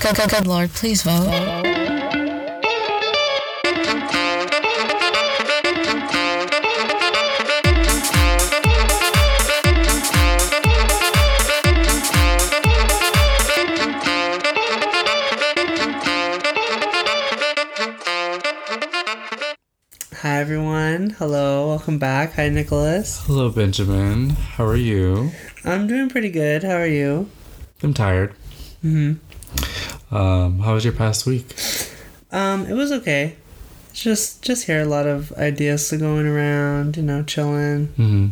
Good Lord, please vote. Hi everyone. Hello. Welcome back. Hi Nicholas. Hello, Benjamin. How are you? I'm doing pretty good. How are you? I'm tired. Mm-hmm. Um, how was your past week? Um, it was okay. Just just here a lot of ideas going around, you know, chilling. Mm-hmm.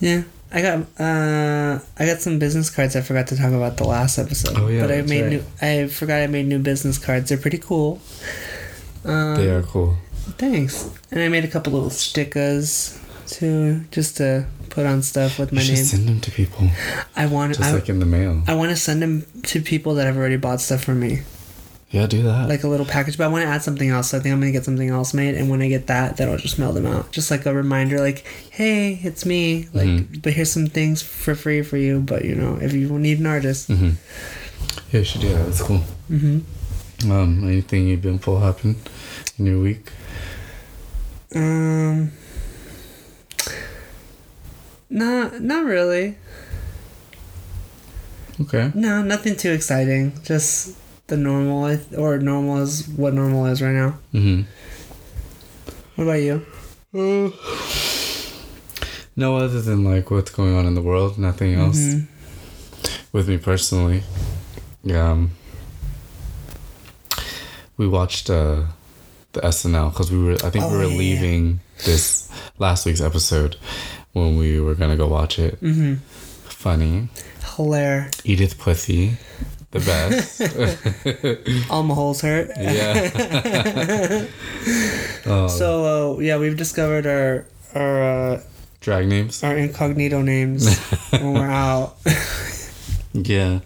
Yeah. I got uh I got some business cards I forgot to talk about the last episode. Oh, yeah, But I made right. new I forgot I made new business cards. They're pretty cool. Um, They are cool. Thanks. And I made a couple little stickers too, just to put on stuff with You my should name. send them to people, I want just I, like in the mail. I want to send them to people that have already bought stuff from me, Yeah, do that. like a little package. But I want to add something else. So I think I'm gonna get something else made, and when I get that, then I'll just mail them out, just like a reminder, like, "Hey, it's me." Like, Mhm. but here's some things for free for you. But you know, if you need an artist, mm-hmm. Yeah, you should do that. That's cool. mm-hmm. Um, anything you've been full happen in your week? um, not not really. Okay. No, nothing too exciting. Just the normal, or normal is what normal is right now. Mm-hmm. What about you? Uh, no, other than like what's going on in the world, nothing else. Mhm. With me personally, um, we watched uh, the SNL because we were. I think we Oh, were yeah. leaving this last week's episode when we were gonna go watch it. Mm-hmm. Funny, Hilaire. Edith Puthie, the best. All my holes hurt. yeah. oh, So uh, yeah, we've discovered our our uh, drag names. our incognito names when we're out. Yeah.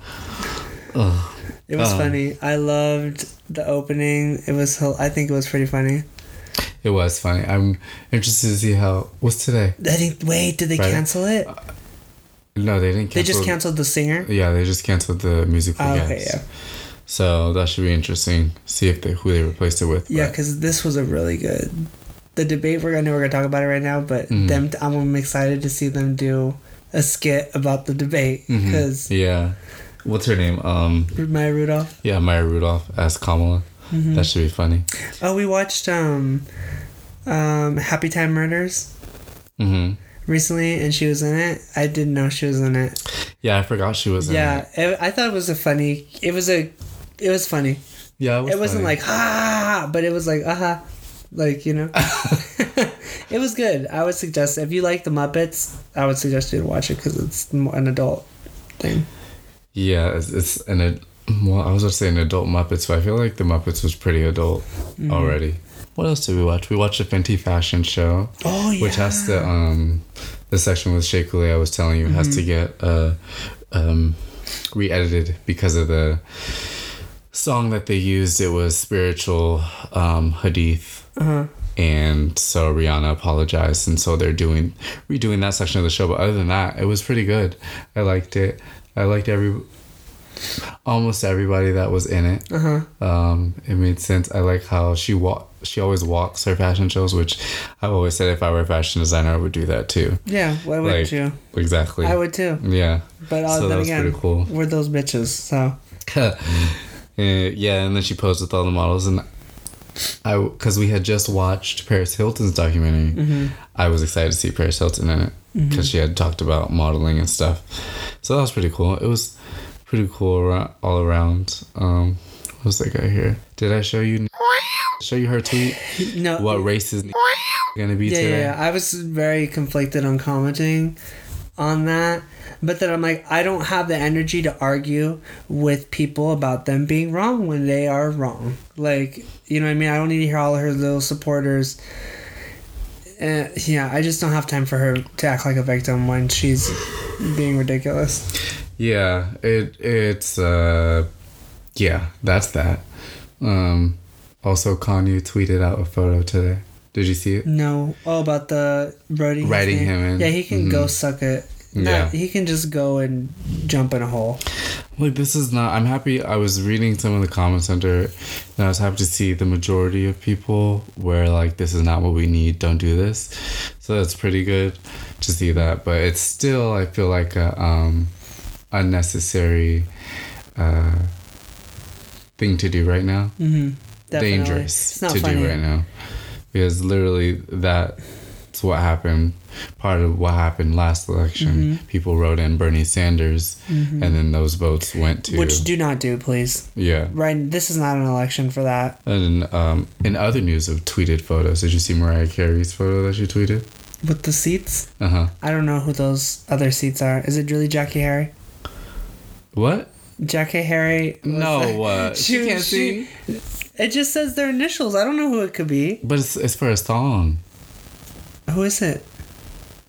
Oh, It was Um, funny. I loved the opening. It was. I think it was pretty funny. It was funny. I'm interested to see how. What's today? I think. Wait, did they cancel it? No, they didn't. Cancel. They just canceled the singer. Yeah, they just canceled the musical Oh, guest. okay, yeah, So that should be interesting. See if they who they replaced it with. yeah, because this was a really good. The debate we're gonna we're gonna talk about it right now, but Mhm. them I'm excited to see them do a skit about the debate because yeah. What's her name? Um. Maya Rudolph. Yeah, Maya Rudolph as Kamala. Mhm. That should be funny. Oh, we watched um, um, Happy Time Murders hmm recently, and she was in it. I didn't know she was in it. Yeah, I forgot she was. in yeah, it. it, I thought it was a funny. It was a, it was funny. Yeah. It, was it wasn't funny. like ha, but it was like aha, like you know. it was good. I would suggest if you like the Muppets, I would suggest you to watch it because it's an adult thing. Yeah, it's, it's an. Well, I was gonna say an adult Muppets, but I feel like the Muppets was pretty adult Mm-hmm. already. What else did we watch? We watched a Fenty fashion show. Oh yeah. which has to um the section with Shea Coulee I was telling you has to Mm-hmm. get uh um re-edited because of the song that they used it was spiritual um hadith Uh-huh. and so Rihanna apologized and so they're doing redoing that section of the show but other than that it was pretty good I liked it I liked every almost everybody that was in it Uh huh. um, it made sense. I like how she walk. She always walks her fashion shows, which I've always said if I were a fashion designer, I would do that too. Yeah. Why wouldn't Like, you? Exactly. I would too. Yeah. But uh, So that then was again, pretty cool. we're those bitches. So Uh, yeah, and then she posed with all the models, and I because we had just watched Paris Hilton's documentary. Mm-hmm. I was excited to see Paris Hilton in it because she had talked about modeling and stuff. So that was pretty cool. It was pretty cool all around. Um, what's that guy here? Did I show you? Show you her tweet? no. What race is gonna be yeah, today? yeah, yeah. I was very conflicted on commenting on that. But then I'm like, I don't have the energy to argue with people about them being wrong when they are wrong. Like, you know what I mean? I don't need to hear all her little supporters. Uh, yeah, I just don't have time for her to act like a victim when she's being ridiculous. Yeah, it it's uh yeah, that's that. Um also Kanye tweeted out a photo today. Did you see it? No. Oh, about the writing Writing him in. Yeah, he can Mhm. go suck it. Nah, Yeah. he can just go and jump in a hole. like this is not i'm happy i was reading some of the comments under and i was happy to see the majority of people where like this is not what we need don't do this so that's pretty good to see that but it's still i feel like a um unnecessary uh thing to do right now Mm-hmm. dangerous to funny. do right now because literally that's what happened part of what happened last election Mm-hmm. people wrote in bernie sanders and then those votes went to Which do not do, please. yeah Right, this is not an election for that. and um, in other news of tweeted photos did you see mariah carey's photo that she tweeted With the seats, uh-huh I don't know who those other seats are. Is it really Jackée Harry? What Jackée Harry? no uh, she, She- can't she- see It just says their initials. I don't know who it could be. but it's, it's for a song Who is it?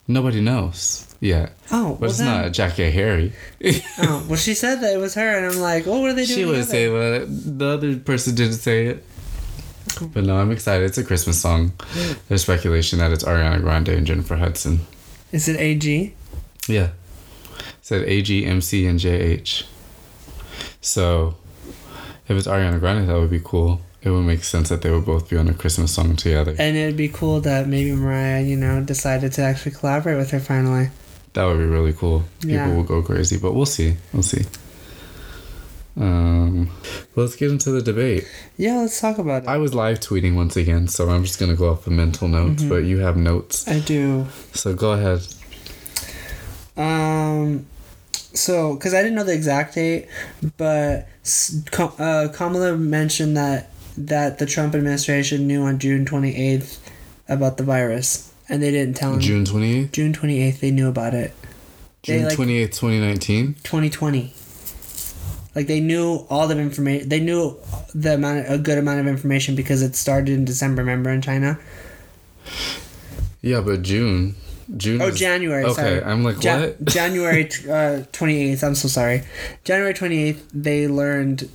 nobody knows yet. Oh, but well it's then- not jackie harry Oh, well, she said that it was her, and I'm like, well, what are they doing? She would say but the other person didn't say it. But no, I'm excited. It's a Christmas song. There's speculation that it's Ariana Grande and Jennifer Hudson. Is it AG? Yeah. Said A G M C and J H. So if it's Ariana Grande, that would be cool. It would make sense that they would both be on a Christmas song together. And it'd be cool that maybe Mariah, you know, decided to actually collaborate with her finally. That would be really cool. People Yeah. will go crazy, but we'll see. We'll see. Um, let's get into the debate. Yeah, let's talk about it. I was live tweeting once again, so I'm just gonna go off the mental notes. Mm-hmm. But you have notes, I do. so go ahead. Um, so because I didn't know the exact date, but uh, Kamala mentioned that that the Trump administration knew on June twenty eighth about the virus, and they didn't tell him. June twenty eighth, June twenty eighth, they knew about it. June twenty eighth, twenty nineteen. Twenty twenty. Like they knew all the information. They knew the amount, a good amount of information because it started in December. Remember in China? Yeah, but June, June. Oh, is- January. Okay, sorry. I'm like Ja- what? January uh, twenty eighth. I'm so sorry. January twenty eighth. They learned.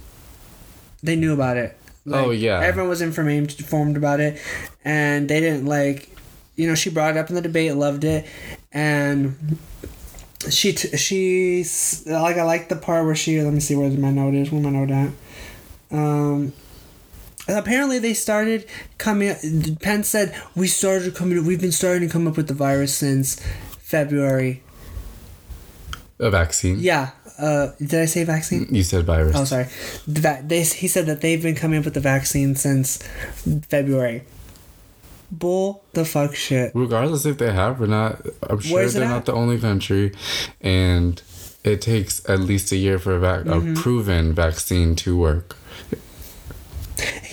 They knew about it. Oh, yeah. Everyone was informed informed about it, and they didn't like. You know, she brought it up in the debate, loved it, and she t- she like I like the part where she let me see where my note is. Where my note at? Um. Apparently, they started coming. Pence said we started coming. We've been starting to come up with the virus since February. A vaccine. Yeah. Uh, did I say vaccine? You said virus. Oh, sorry. The va- they, he said that they've been coming up with the vaccine since February. Bull the fuck shit. Regardless if they have or not, I'm sure they're at? not the only country, and it takes at least a year for a, vac- Mm-hmm. a proven vaccine to work.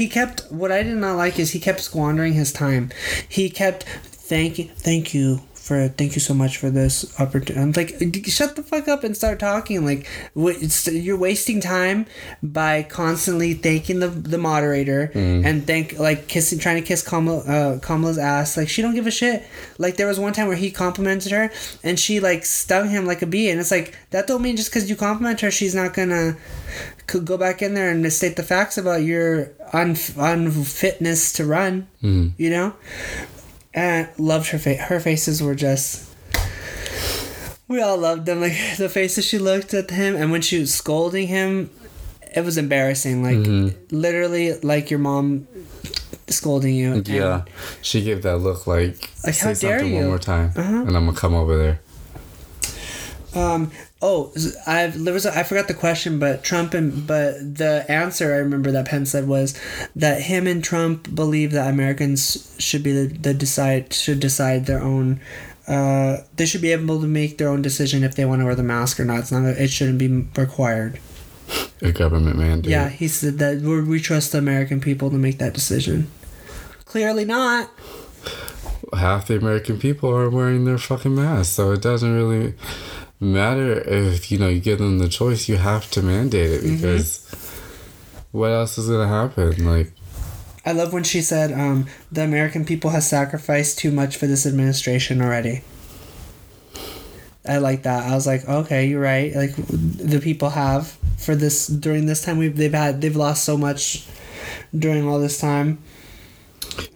He kept what I did not like is he kept squandering his time. He kept thank you, thank you for thank you so much for this opportunity. I'm like, shut the fuck up and start talking. Like, it's, you're wasting time by constantly thanking the the moderator and thank like kissing, trying to kiss Kamala, uh, Kamala's ass. Like, she don't give a shit. Like, there was one time where he complimented her and she like stung him like a bee, and it's like that don't mean just because you compliment her, she's not gonna could go back in there and state the facts about your un- unfitness to run. Mhm. You know, and loved her face. Her faces were just. We all loved them, like the faces she looked at him, and when she was scolding him, it was embarrassing. Like Mhm. literally, like your mom scolding you. Yeah, she gave that look like, Like, say how dare something one more time, Uh-huh. and I'm gonna come over there. Um. Oh, I've there was a, I forgot the question, but Trump and but the answer I remember that Pence said was that him and Trump believe that Americans should be the, the decide should decide their own. Uh, they should be able to make their own decision if they want to wear the mask or not. It's not. It shouldn't be required. A government mandate. Yeah, he said that we we trust the American people to make that decision. Clearly not. half the American people are wearing their fucking masks, so it doesn't really matter if you know you give them the choice. You have to mandate it because what else is gonna happen? Like, I love when she said, um, "The American people has sacrificed too much for this administration already." I like that. I was like, "Okay, you're right. Like the people have for this during this time we've they've had they've lost so much during all this time."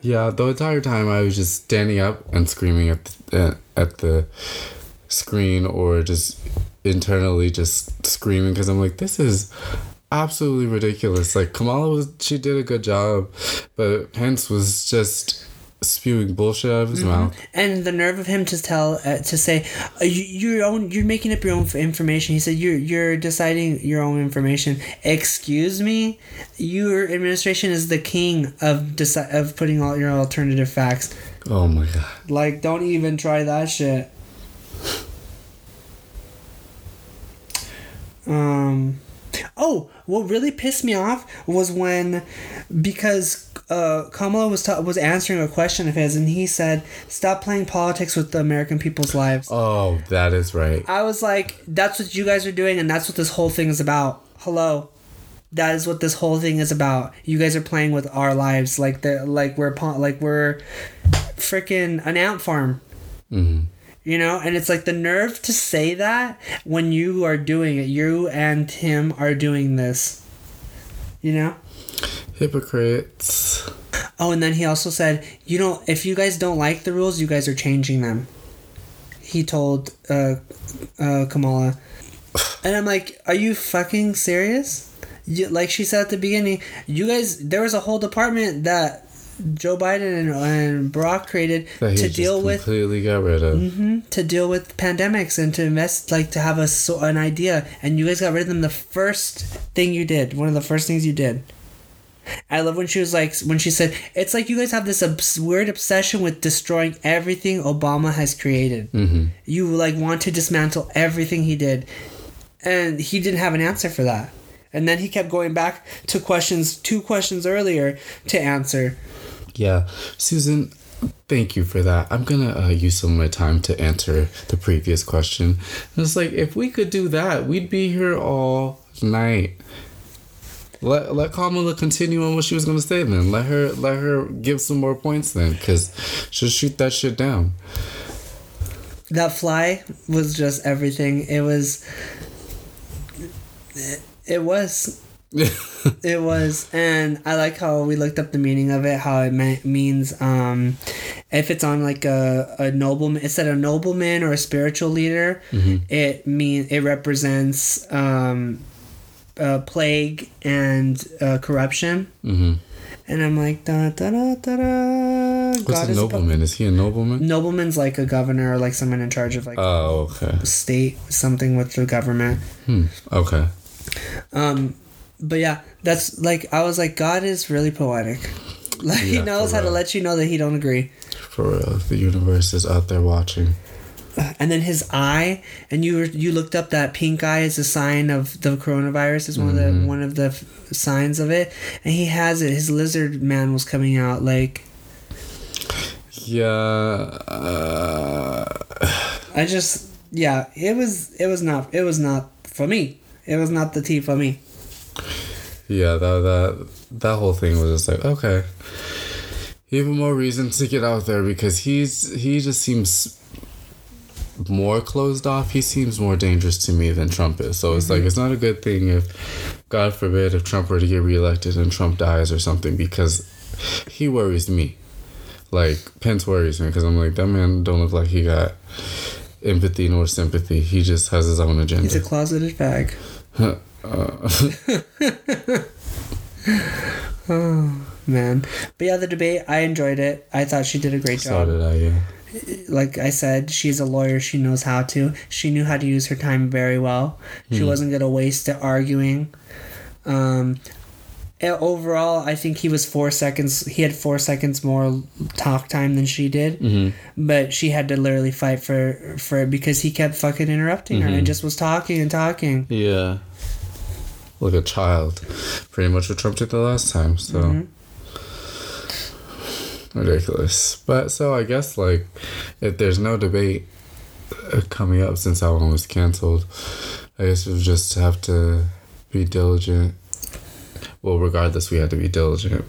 yeah, the entire time I was just standing up and screaming at the, at the screen or just internally just screaming because I'm like, this is absolutely ridiculous. Like Kamala was, she did a good job, but Pence was just spewing bullshit out of his mouth. and the nerve of him to tell uh, to say uh, you, your own you're making up your own information he said you're you're deciding your own information excuse me your administration is the king of deci- of putting all your alternative facts Oh my god. like don't even try that shit um oh what really pissed me off was when because uh, Kamala was ta- was answering a question of his, and he said, "Stop playing politics with the American people's lives." Oh, that is right. I was like, "That's what you guys are doing, and that's what this whole thing is about." Hello, that is what this whole thing is about. You guys are playing with our lives, like the like we're like we're freaking an ant farm. hmm You know, and it's like the nerve to say that when you are doing it. You and him are doing this. You know. Hypocrites. Oh, and then he also said, "You know, if you guys don't like the rules, you guys are changing them." He told uh, uh, Kamala, and I'm like, "Are you fucking serious?" You, like she said at the beginning, you guys, there was a whole department that Joe Biden and, and Barack created to deal with completely got rid of. hmm to deal with pandemics and to invest like to have a so, an idea. And you guys got rid of them the first thing you did. One of the first things you did. I love when she was like when she said it's like you guys have this obs- weird obsession with destroying everything obama has created. Hmm you like want to dismantle everything he did. And he didn't have an answer for that. And then he kept going back to questions two questions earlier to answer Yeah, Susan. Thank you for that. I'm gonna uh, use some of my time to answer the previous question. And it's like if we could do that, we'd be here all night. Let let Kamala continue on what she was gonna say. Then let her let her give some more points. Then because she'll shoot that shit down. that fly was just everything. It was. It was. It was, and I like how we looked up the meaning of it. How it me- means, um, if it's on like a a nobleman, instead of a nobleman or a spiritual leader, it mean it represents um, uh, plague and uh, corruption. hmm And I'm like, da da da da da. What's a is nobleman? Is he a nobleman? Nobleman's like a governor or like someone in charge of like Oh, okay. state something with the government Hmm. Okay. um but yeah that's like i was like god is really poetic. Like he knows how to let you know that he don't agree. For real, the universe is out there watching. and then his eye and you were you looked up that pink eye is a sign of the coronavirus is one of Mm-hmm. the one of the f- signs of it. And he has it. His lizard man was coming out like Yeah. Uh, i just yeah it was it was not it was not for me. It was not the tea for me yeah. That that that whole thing was just like okay. Even more reason to get out there because he's he just seems more closed off. He seems more dangerous to me than Trump is. So it's like mm-hmm. it's not a good thing if, God forbid, if Trump were to get reelected and Trump dies or something because he worries me. Like Pence worries me because I'm like that man don't look like he got empathy nor sympathy. He just has his own agenda. he's a closeted fag Uh, Oh man, but yeah, the debate I enjoyed it. I thought she did a great so job. did I. Yeah. Like I said, she's a lawyer. She knows how to. She knew how to use her time very well. She Hmm. wasn't gonna waste it arguing. Um, overall, I think he was four seconds. He had four seconds more talk time than she did, hmm but she had to literally fight for for it because he kept fucking interrupting her Mhm. and just was talking and talking. Yeah. Like a child. Pretty much what Trump did the last time, so. Mhm. Ridiculous. But so I guess, like, if there's no debate uh, coming up since that one was canceled, I guess we'll just have to be diligent. Well, regardless, we had to be diligent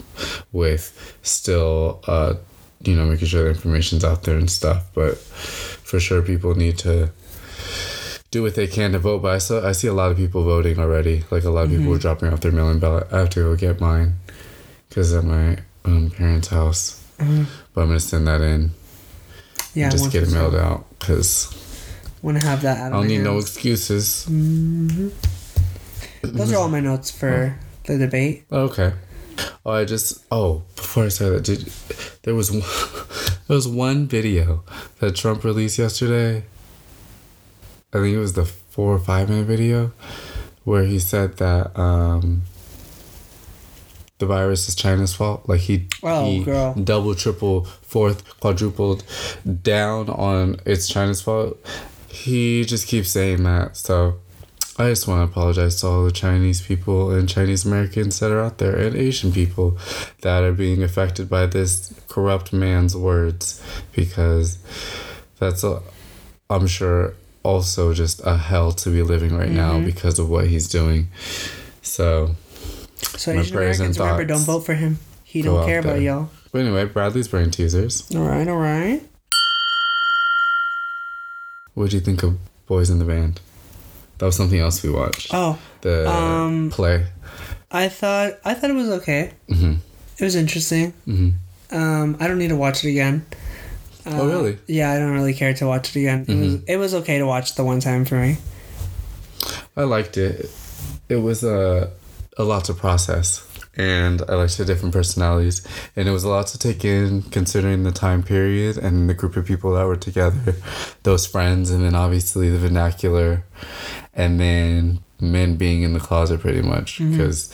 with still, uh, you know, making sure the information's out there and stuff. But for sure, people need to do what they can to vote. But I saw I see a lot of people voting already. Like a lot of people were dropping off their mail-in ballot. I have to go get mine because at my um, parents' house. Mhm. But I'm gonna send that in. Yeah, just get it mailed out. because want to have that out I don't need no hands. excuses. Those are all my notes for the debate. Okay. Oh, I just oh before I say that, did there was one, there was one video that Trump released yesterday. I think it was the four or five minute video, where he said that um, the virus is China's fault. Like he Oh, he girl. double, triple, fourth, quadrupled down on it's China's fault. He just keeps saying that. So I just want to apologize to all the Chinese people and Chinese Americans that are out there and Asian people that are being affected by this corrupt man's words because that's a, I'm sure also just a hell to be living right now because of what he's doing. So, So My Asian prayers and Americans, remember, don't vote for him. He don't care about y'all. but anyway, Bradley's brain teasers. All right, all right. What do you think of Boys in the Band? That was something else we watched. Oh, the um, play. I thought I thought it was okay. hmm It was interesting. hmm Um, I don't need to watch it again. Uh, Oh, really? Yeah, I don't really care to watch it again. It was it was okay to watch the one time for me. I liked it. It was a a lot to process, and I liked the different personalities, and it was a lot to take in considering the time period and the group of people that were together, those friends, and then obviously the vernacular, and then men being in the closet pretty much because.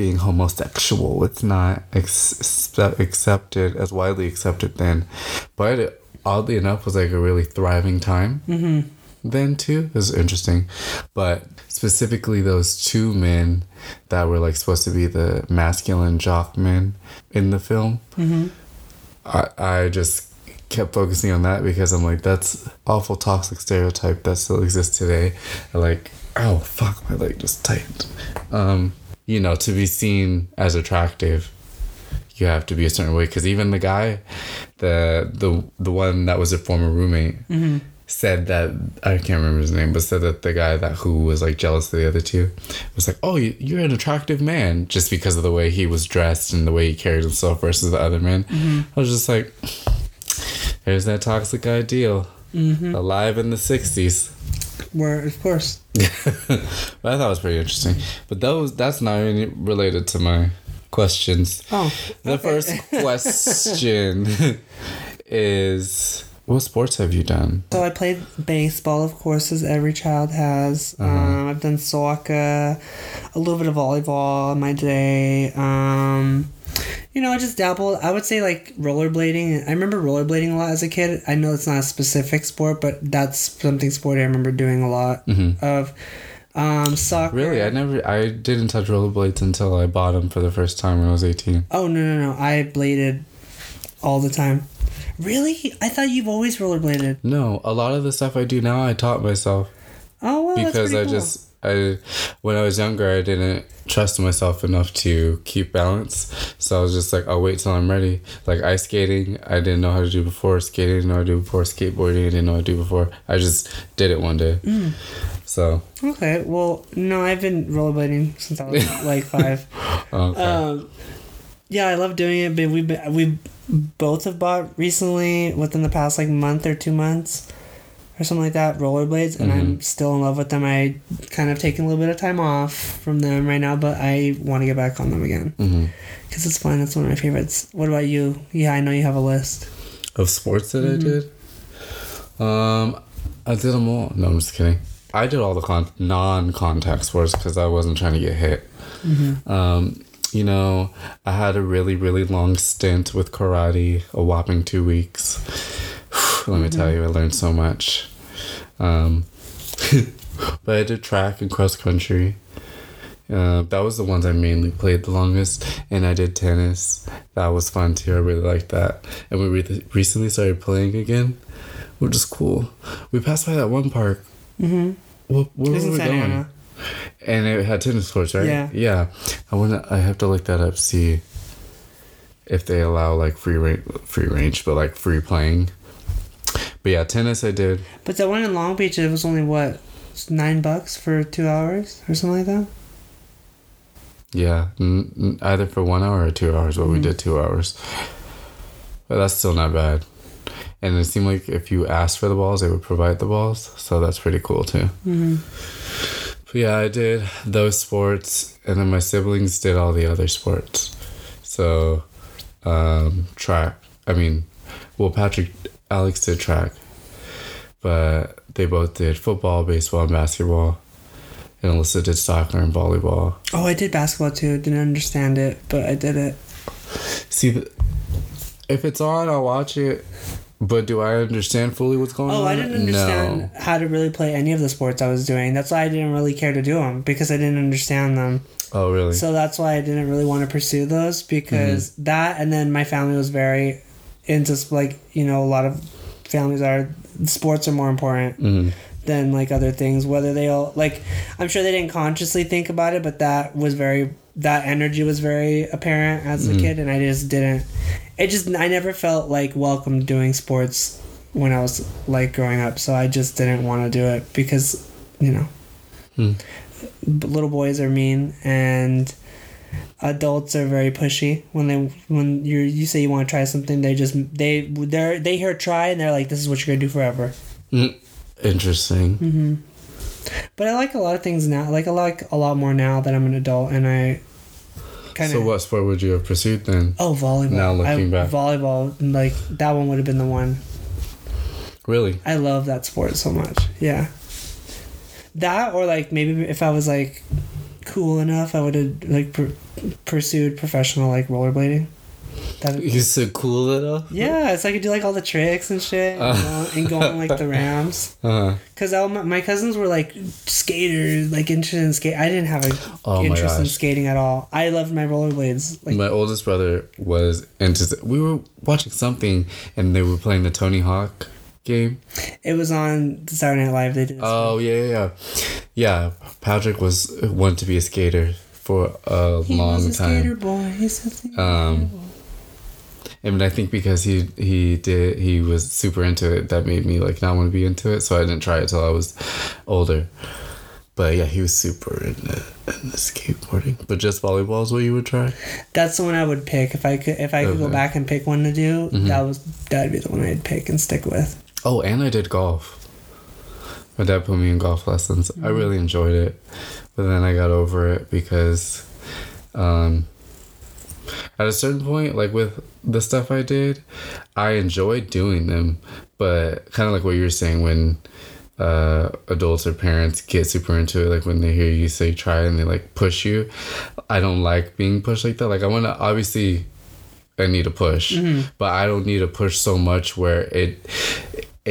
Being homosexual, it's not ex- accepted as widely accepted then, but it, oddly enough, was like a really thriving time. Mm-hmm. then too is interesting. But specifically those two men that were like supposed to be the masculine jock men in the film Mm-hmm. i i just kept focusing on that because i'm like that's awful toxic stereotype that still exists today. I like oh fuck my leg just tightened. Um you know to be seen as attractive you have to be a certain way because even the guy the the the one that was a former roommate Mm-hmm. said that I can't remember his name, but said that the guy that who was like jealous of the other two was like, "Oh, you- you're an attractive man," just because of the way he was dressed and the way he carried himself versus the other men. I was just like, "There's that toxic ideal, Mm-hmm. alive in the '60s." Where of course. but I thought it was pretty interesting. But those that's not even related to my questions. Oh, The okay. first question is what sports have you done? So I played baseball, of course, as every child has. Uh-huh. Um, I've done soccer, a little bit of volleyball in my day. Um, you know, I just dabbled. I would say like rollerblading. I remember rollerblading a lot as a kid. I know it's not a specific sport, but that's something sport I remember doing a lot of. Um, soccer. Mm-hmm. Really, I never, I didn't touch rollerblades until I bought them for the first time when I was eighteen. Oh no no no! I bladed all the time. Really? I thought you've always rollerbladed. No, a lot of the stuff I do now, I taught myself Oh well, because I cool. just, I, when I was younger, I didn't trust myself enough to keep balance. So I was just like, I'll wait till I'm ready. Like ice skating, I didn't know how to do before. Skating, I didn't know how to do before. Skateboarding, I didn't know how to do before. I just did it one day. Mm. So, Okay, well, no, I've been rollerblading since I was like five. okay. Um, yeah, I love doing it, but we we both have bought recently within the past like month or two months or something like that rollerblades, and I'm still in love with them. I kind of taken a little bit of time off from them right now, but I want to get back on them again because it's fun. It's one of my favorites. What about you? Yeah, I know you have a list. Of sports that I Mm-hmm. did? Um, I did them all. No, I'm just kidding. I did all the con- non-contact sports because I wasn't trying to get hit. Mm-hmm. Um, you know, I had a really, really long stint with karate, a whopping two weeks. Let me tell you, I learned so much. Um, but I did track and cross country. Uh, that was the ones I mainly played the longest, and I did tennis. That was fun too. I really liked that, and we re- recently started playing again, which is cool. We passed by that one park. Mm-hmm. What, where It's were we Santa going? Ana. And it had tennis courts, right? Yeah. Yeah. I wanna. I have to look that up. See if they allow like free range, free range, but like free playing. But yeah, tennis I did. But that one in Long Beach, it was only what nine bucks for two hours or something like that. Yeah, n- n- either for one hour or two hours. But we did two hours. But that's still not bad. and it seemed like if you asked for the balls, they would provide the balls. So that's pretty cool too. Mm-hmm. But yeah, I did those sports, and then my siblings did all the other sports. So, um, track. I mean, well, Patrick, Alex did track, but they both did football, baseball, and basketball. And Alyssa did soccer and volleyball. Oh, I did basketball too. Didn't understand it, but I did it. See, the, if it's on, I'll watch it. But do I understand fully what's going Oh, on? Oh, I didn't understand No. how to really play any of the sports I was doing. That's why I didn't really care to do them because I didn't understand them. Oh, really? So that's why I didn't really want to pursue those because Mm-hmm. that and then my family was very into s- like you know a lot of families are sports are more important Mhm. than like other things whether they all like I'm sure they didn't consciously think about it but that was very that energy was very apparent as Mm-hmm. a kid and I just didn't it just I never felt like welcome doing sports when I was like growing up so I just didn't want to do it because you know b- little boys are mean and adults are very pushy when they when you you say you want to try something they just they they they hear try and they're like this is what you're gonna do forever Mm. Interesting. hmm but i like a lot of things now like i like a lot more now that i'm an adult and i kind of So, what sport would you have pursued then? oh volleyball Now looking I, back. volleyball like that one would have been the one Really? i love that sport so much yeah that or like maybe if i was like cool enough i would have like pur- pursued professional like rollerblading That'd You so cool enough? Yeah, like I do like all the tricks and shit, you Uh. know, and go on like the rams. Uh-huh. Cause all my, my cousins were like skaters, like interested in skate. I didn't have a Oh interest in skating at all. I loved my rollerblades. Like My oldest brother was into. We were watching something, and they were playing the Tony Hawk game. it was on Saturday Night Live. They did. Oh yeah, yeah, yeah. Yeah, Patrick was wanted to be a skater for a he long was a time. skater boy. He's something. Um, and I think because he he did he was super into it, that made me like not want to be into it. So I didn't try it till I was older. But yeah, he was super into, into skateboarding. But just volleyball is what you would try. That's the one I would pick if I could. If I could go back and pick one to do, Mhm. that was that'd be the one I'd pick and stick with. Oh, and I did golf. My dad put me in golf lessons. I really enjoyed it, but then I got over it because, um, at a certain point, like with the stuff I did, I enjoyed doing them, but kind of like what you were saying when uh, adults or parents get super into it, like when they hear you say try and they like push you. I don't like being pushed like that. Like I want to obviously. I need a push, but I don't need a push so much where it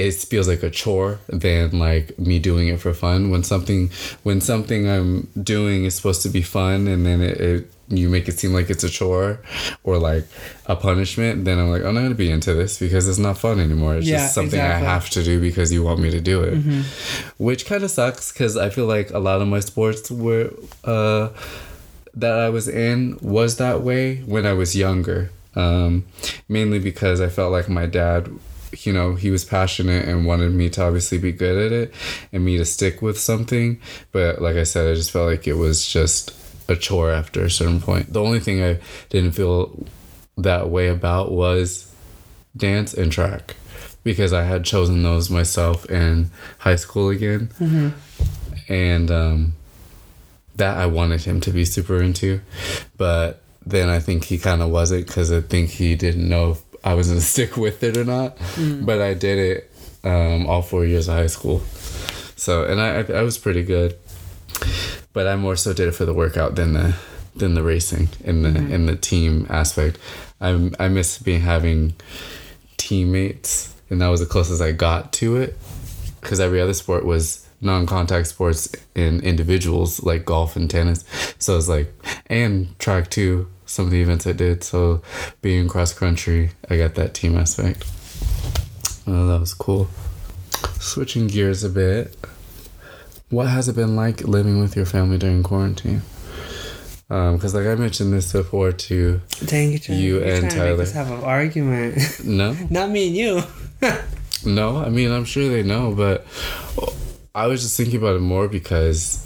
it feels like a chore than like me doing it for fun. When something when something I'm doing is supposed to be fun, and then it, it you make it seem like it's a chore or like a punishment, then I'm like I'm not gonna be into this because it's not fun anymore. It's Yeah, just something exactly. I have to do because you want me to do it, which kind of sucks because I feel like a lot of my sports were. uh that I was in was that way when I was younger. Um, mainly because I felt like my dad, you know, he was passionate and wanted me to obviously be good at it and me to stick with something. But like I said, I just felt like it was just a chore after a certain point. The only thing I didn't feel that way about was dance and track because I had chosen those myself in high school again. And, um, that I wanted him to be super into, but then I think he kind of wasn't because I think he didn't know I was gonna stick with it or not. But I did it um, all four years of high school, so and I I, I was pretty good, but I more so did it for the workout than the than the racing in the in the team aspect. I I miss being having teammates, and that was the closest I got to it because every other sport was non-contact sports in individuals like golf and tennis so it's like and track too some of the events i did so being cross country i got that team aspect oh that was cool switching gears a bit what has it been like living with your family during quarantine um, because like i mentioned this before to Dang, you're trying, You you're and to Tyler. us have an argument. no Not me and you. No, I mean I'm sure they know, but I was just thinking about it more because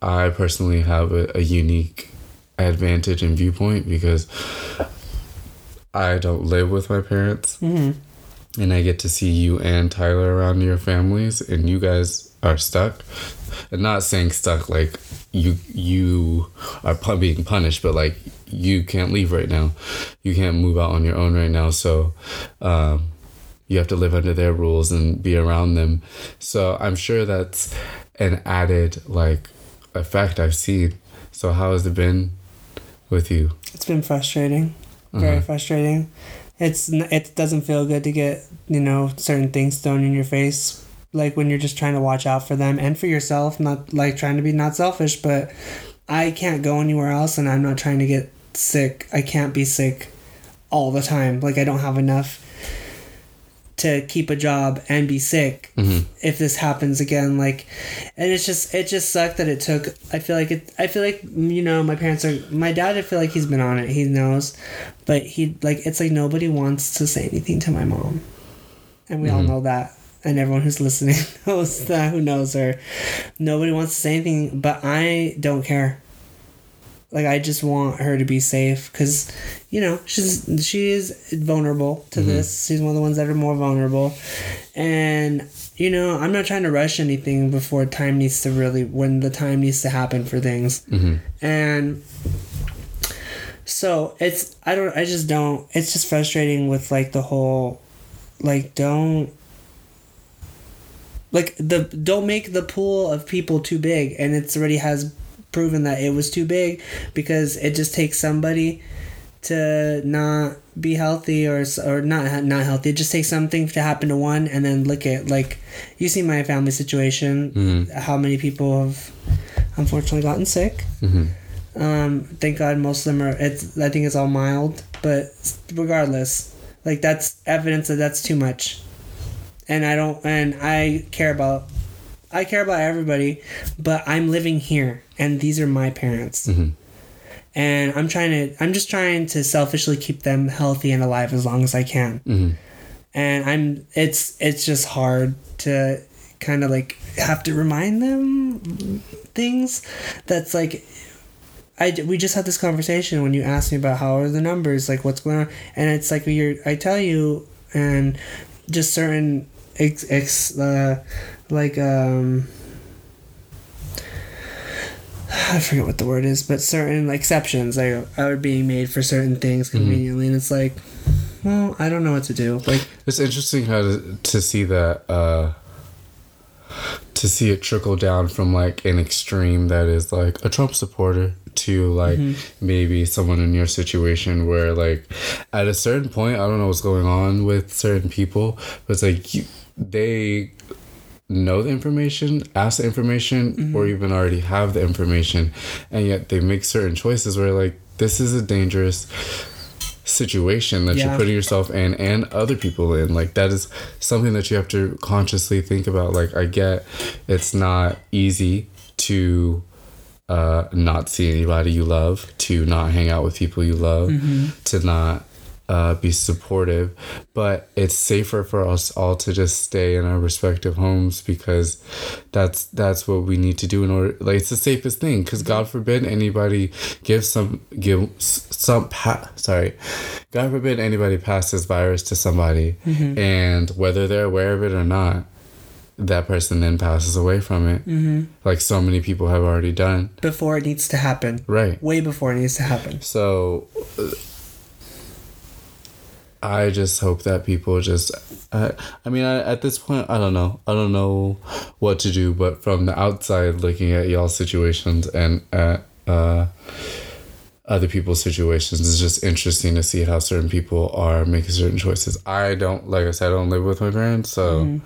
I personally have a, a unique advantage and viewpoint because I don't live with my parents. hmm and I get to see you and Tyler around your families, and you guys are stuck. And not saying stuck like you you are pu- being punished, but like you can't leave right now, you can't move out on your own right now. So, um, you have to live under their rules and be around them. So I'm sure that's an added like effect I've seen. So how has it been with you? It's been frustrating, very Uh-huh. frustrating. It's it doesn't feel good to get you know certain things thrown in your face, like when you're just trying to watch out for them and for yourself. Not like trying to be not selfish, but I can't go anywhere else, and I'm not trying to get sick. I can't be sick all the time. Like I don't have enough to keep a job and be sick Mhm. if this happens again like and it's just it just sucked that it took i feel like it i feel like you know my parents are my dad i feel like he's been on it. He knows but he like it's like nobody wants to say anything to my mom. And we all Mhm. know that. And everyone who's listening knows that who knows her. Nobody wants to say anything but i don't care like i just want her to be safe because you know she's she is vulnerable to Mhm. this she's one of the ones that are more vulnerable and you know i'm not trying to rush anything before time needs to really when the time needs to happen for things Mm-hmm. and so it's i don't i just don't it's just frustrating with like the whole like don't like the don't make the pool of people too big and it's already has proven that it was too big because it just takes somebody to not be healthy or or not not healthy it just takes something to happen to one and then look at like you see my family situation Mm-hmm. how many people have unfortunately gotten sick Mm-hmm. um, thank God most of them are. It's I think it's all mild, but regardless, like that's evidence that that's too much. And I don't. And I care about. I care about everybody, but I'm living here, and these are my parents, Mm-hmm. and I'm trying to. I'm just trying to selfishly keep them healthy and alive as long as I can. Mm-hmm. And I'm. It's. It's just hard to kind of like have to remind them things that's like I, we just had this conversation when you asked me about how are the numbers like what's going on and it's like you're I tell you and just certain ex, ex uh, like um I forget what the word is but certain exceptions like are being made for certain things conveniently and it's like well I don't know what to do. Like It's interesting how to, to see that uh to see it trickle down from like an extreme that is like a Trump supporter to like maybe someone in your situation where like at a certain point I don't know what's going on with certain people but it's like you, they know the information, ask the information, or even already have the information, and yet they make certain choices where like this is a dangerous situation that Yeah. you're putting yourself in and other people in. Like that is something that you have to consciously think about. Like I get it's not easy to uh, not see anybody you love, to not hang out with people you love, to not uh, be supportive. But it's safer for us all to just stay in our respective homes because that's that's what we need to do in order. Like it's the safest thing because God forbid anybody give some give some pa- sorry, God forbid anybody pass this virus to somebody, and whether they're aware of it or not. That person then passes away from it, mm-hmm. like so many people have already done. before it needs to happen Right. way before it needs to happen So uh, I just hope that people just I, I mean I, at this point I don't know. I don't know what to do but from the outside looking at y'all situations and at uh other people's situations it's just interesting to see how certain people are making certain choices. I don't like I said I don't live with my parents so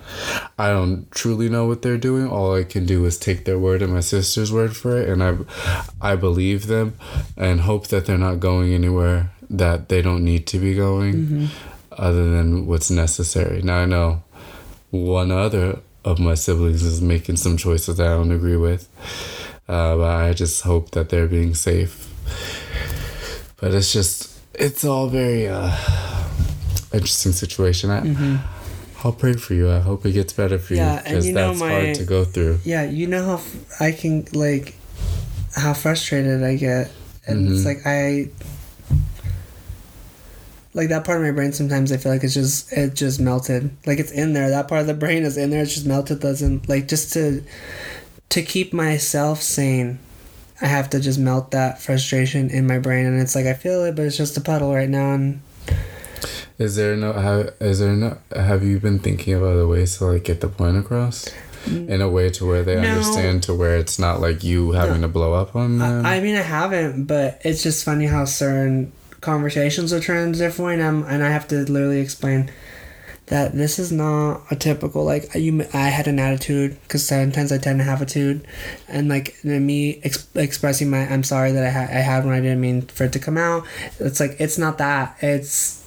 I don't truly know what they're doing. All I can do is take their word and my sister's word for it, and I, I believe them, and hope that they're not going anywhere that they don't need to be going, other than what's necessary. Now I know one other of my siblings is making some choices that I don't agree with, uh, but I just hope that they're being safe. But it's just it's all very uh, interesting situation. I, I'll pray for you. I hope it gets better for Yeah, you because that's my- hard to go through. Yeah, you know how f- I can like how frustrated I get, and it's Mhm. like I like that part of my brain sometimes I feel like it's just it just melted. Like it's in there. That part of the brain is in there. It's just melted. Doesn't like just to to keep myself sane. I have to just melt that frustration in my brain, and it's like I feel it, but it's just a puddle right now. And Is there no have is there no have you been thinking of other ways to like get the point across? Mm. In a way to where they No. understand to where it's not like you having to blow up on them. I mean, I haven't, but it's just funny how certain conversations will turn into different and I'm and I have to literally explain that this is not a typical like you. I had an attitude because sometimes I tend to have a attitude, and like me ex- expressing my I'm sorry that I had I had when I didn't mean for it to come out. It's like it's not that. It's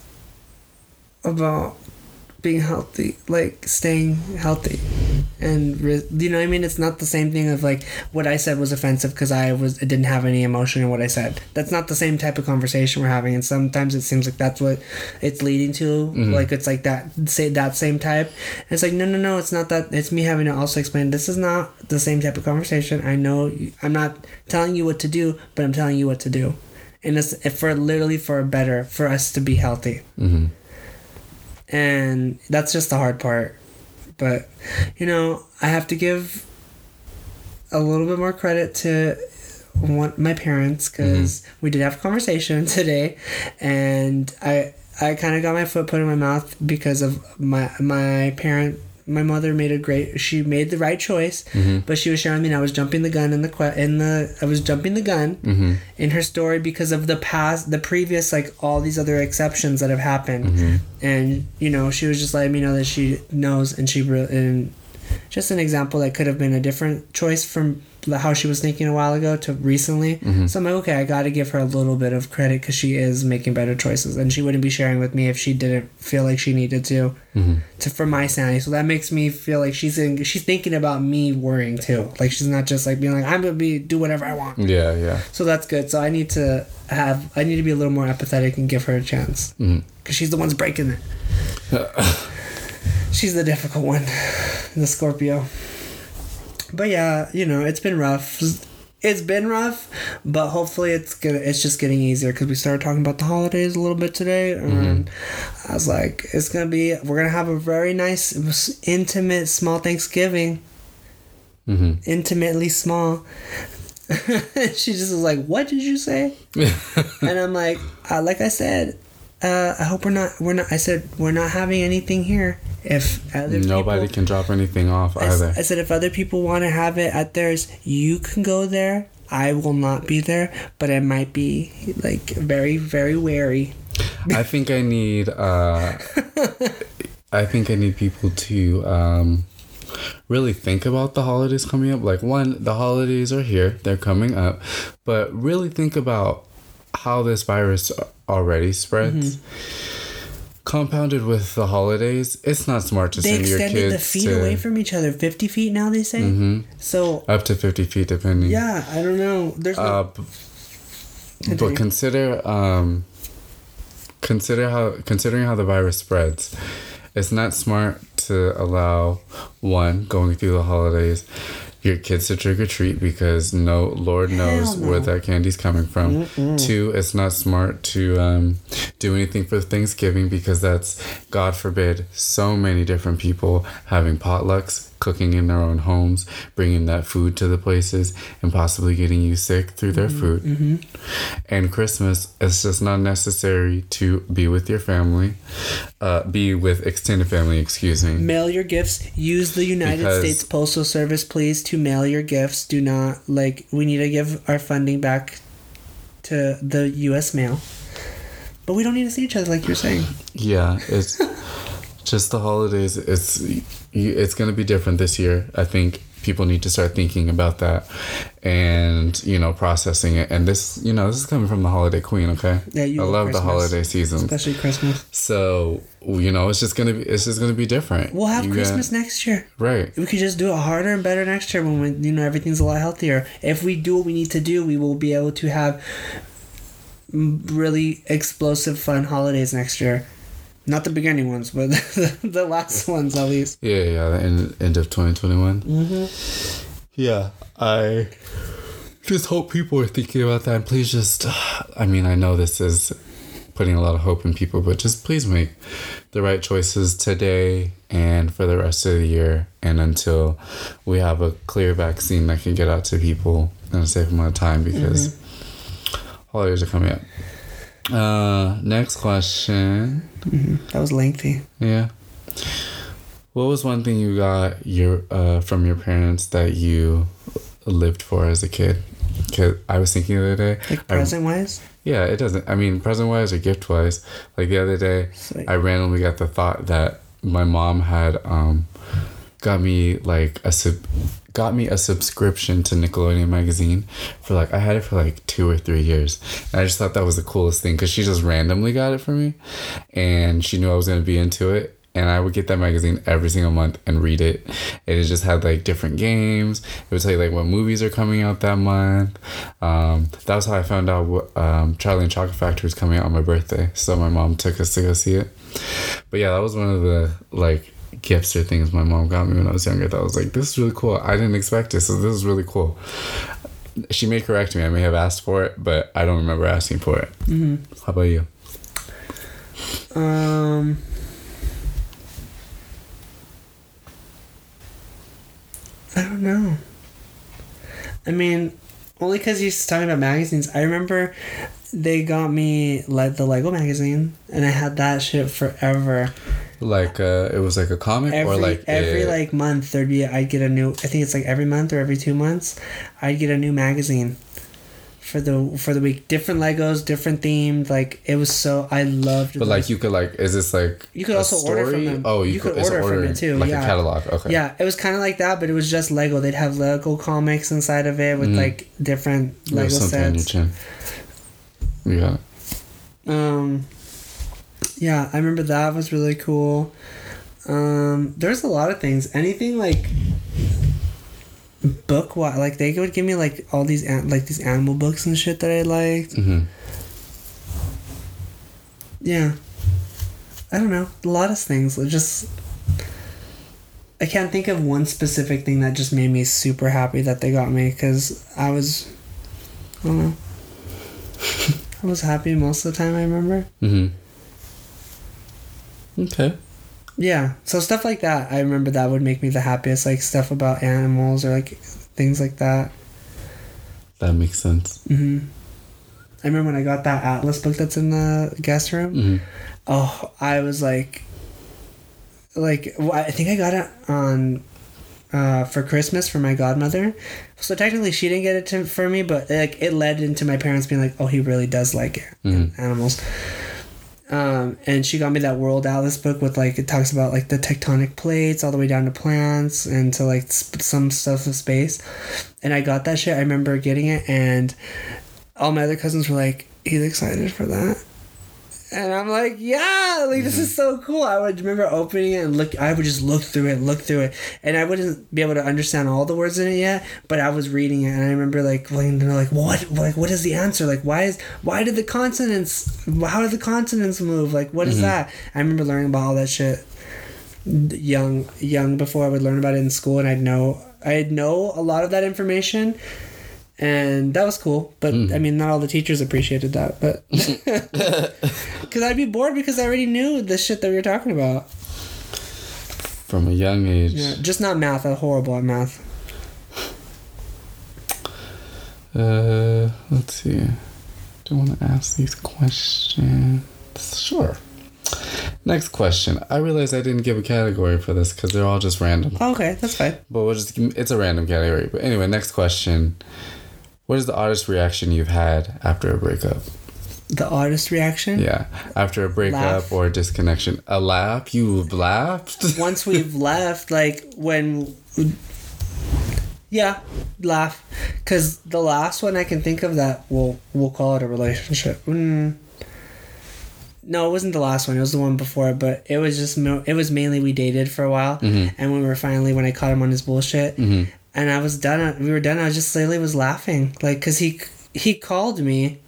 about being healthy, like staying healthy, and re- you know what I mean. It's not the same thing of like what I said was offensive because I was I didn't have any emotion in what I said. That's not the same type of conversation we're having, and sometimes it seems like that's what it's leading to. Like it's like that say that same type. And it's like no no no, it's not that. It's me having to also explain this is not the same type of conversation. I know I'm not telling you what to do, but I'm telling you what to do. And it's for literally for a better for us to be healthy hmm and that's just the hard part. But you know i have to give a little bit more credit to one, my parents mm-hmm. because we did have a conversation today and i i kind of got my foot put in my mouth because of my my parent my mother made a great she made the right choice but she was showing me and i was jumping the gun in the in the i was jumping the gun hmm in her story because of the past the previous like all these other exceptions that have happened. And you know she was just letting me know that she knows and she re- and just an example that could have been a different choice from how she was thinking a while ago to recently. Mm-hmm. So i'm like okay i gotta give her a little bit of credit because she is making better choices and she wouldn't be sharing with me if she didn't feel like she needed to mm-hmm. to for my sanity. So that makes me feel like she's in, she's thinking about me worrying too. Like she's not just like being like i'm gonna be do whatever i want. Yeah, yeah. so that's good. So I need to have I need to be a little more empathetic and give her a chance. Mm-hmm. Because she's the one's breaking it. she's the difficult one, the Scorpio. But yeah, you know it's been rough. It's been rough, but hopefully it's gonna. It's just getting easier because we started talking about the holidays a little bit today, and I was like, it's gonna be. We're gonna have a very nice, intimate, small Thanksgiving hmm intimately small. she just was like, "What did you say?" and I'm like, uh, "Like I said, uh, I hope we're not. We're not. I said we're not having anything here. If other Nobody people, can drop anything off I, either. I said if other people want to have it at theirs, you can go there. I will not be there, but I might be like very, very wary. I think I need uh I think I need people to um really think about the holidays coming up. Like one, the holidays are here, they're coming up, but really think about how this virus already spreads. Mm-hmm. Compounded with the holidays, it's not smart to They send your kids. They extended the feet to away from each other, fifty feet now. They say Mhm. so. up to fifty feet, depending. Yeah, I don't know. There's no, Uh, b- but consider um, consider how considering how the virus spreads, it's not smart to allow one going through the holidays your kids to trick or treat because no Lord knows no. where that candy's coming from. Two, it's not smart to um, do anything for Thanksgiving because that's God forbid so many different people having potlucks, cooking in their own homes, bringing that food to the places, and possibly getting you sick through their food. And Christmas, it's just not necessary to be with your family, uh, be with extended family. Excuse me. mail your gifts use the united Because- states postal service please to mail your gifts do not like we need to give our funding back to the us mail but we don't need to see each other like you're saying Yeah, it's just the holidays. It's it's gonna be different this year. I think people need to start thinking about that and you know processing it. And this, you know, this is coming from the holiday queen. Okay, Yeah, you I love love the holiday season especially christmas So you know, it's just gonna be it's just gonna be different. we'll have You got- christmas next year right. we could just do it harder and better next year when we, you know everything's a lot healthier if we do what we need to do we will be able to have really explosive fun holidays next year not the beginning ones but the last ones at least Yeah, yeah. The end, end of twenty twenty one. mm-hmm. Yeah, I just hope people are thinking about that. And please just, I mean, I know this is putting a lot of hope in people, but just please make the right choices today and for the rest of the year and until we have a clear vaccine that can get out to people in a safe amount of time because holidays are coming up. Uh, next question. That was lengthy. Yeah. What was one thing you got your uh, from your parents that you lived for as a kid? Cause I was thinking the other day. Like present wise. yeah, it doesn't. I mean, present wise or gift wise. Like the other day, I randomly got the thought that my mom had um, got me like a got me a subscription to Nickelodeon magazine for like I had it for like two or three years. And I just thought that was the coolest thing because she just randomly got it for me, and she knew I was gonna be into it. And I would get that magazine every single month and read it. And it just had like different games. It would tell you like what movies are coming out that month. Um, that was how I found out what um, Charlie and Chocolate Factory was coming out on my birthday. So my mom took us to go see it. But yeah, that was one of the like gifts or things my mom got me when I was younger. That I was like, this is really cool. I didn't expect this, so this is really cool. She may correct me. I may have asked for it, but I don't remember asking for it. Mm-hmm. How about you? Um. I don't know. I mean, only because he's talking about magazines. I remember they got me like the Lego magazine, and I had that shit forever. Like uh, it was like a comic Every or like every like month there'd be I'd get a new. I think it's like every month or every two months, I'd get a new magazine. For the for the week, different Legos, different themed. Like it was so I loved. But those. like you could like is this like You could also order from story? them. Oh, you, You could, could it's order from it too, Like yeah. a catalog. Okay. Yeah, it was kind of like that, but it was just Lego. They'd have Lego comics inside of it with Mhm. like different Lego There's something on your sets. chin. You got it. Um, yeah, I remember that was really cool. Um, there's a lot of things. Anything like book what like they would give me like all these an- like these animal books and shit that I liked. hmm Yeah, I don't know. A lot of things. It Just I can't think of one specific thing that just made me super happy that they got me because I was I don't know. I was happy most of the time. I remember. hmm Okay. Yeah, so stuff like that, I remember that would make me the happiest. Like stuff about animals or like things like that. That makes sense. hmm I remember when I got that Atlas book that's in the guest room. hmm Oh, I was like, like well, I think I got it on uh, for Christmas for my godmother. So technically, she didn't get it to, for me, but like it led into my parents being like, "Oh, he really does like Mhm. animals." Um, and she got me that World Atlas book with like it talks about like the tectonic plates all the way down to plants and to like sp- some stuff of space. And I got that shit. I remember getting it, and all my other cousins were like, "He's excited for that." And I'm like, yeah, like this is so cool. I would remember opening it and look. I would just look through it, look through it, and I wouldn't be able to understand all the words in it yet. But I was reading it, and I remember like to like, what, like, what is the answer? Like, why is, why did the consonants, how did the consonants move? Like, what is mm-hmm. that? I remember learning about all that shit young, young before I would learn about it in school, and I'd know, I'd know a lot of that information. And that was cool, but I mean, not all the teachers appreciated that. But because I'd be bored because I already knew the shit that we were talking about. From a young age. Yeah, just not math. I'm horrible at math. Uh, let's see. Do you want to ask these questions? Sure. Next question. I realize I didn't give a category for this because they're all just random. Oh, okay, that's fine. But we'll just it's a random category. But anyway, next question. What is the oddest reaction you've had after a breakup? The oddest reaction. Yeah, after a breakup Laugh. or disconnection. A laugh? You've laughed? Once we've left, like when. Yeah, laugh, because the last one I can think of that we'll we'll call it a relationship. Mm. No, it wasn't the last one. It was the one before, but it was just it was mainly we dated for a while, Mhm. and when we were finally when I caught him on his bullshit, Mhm. And I was done. We were done. I was just slowly was laughing, like because he he called me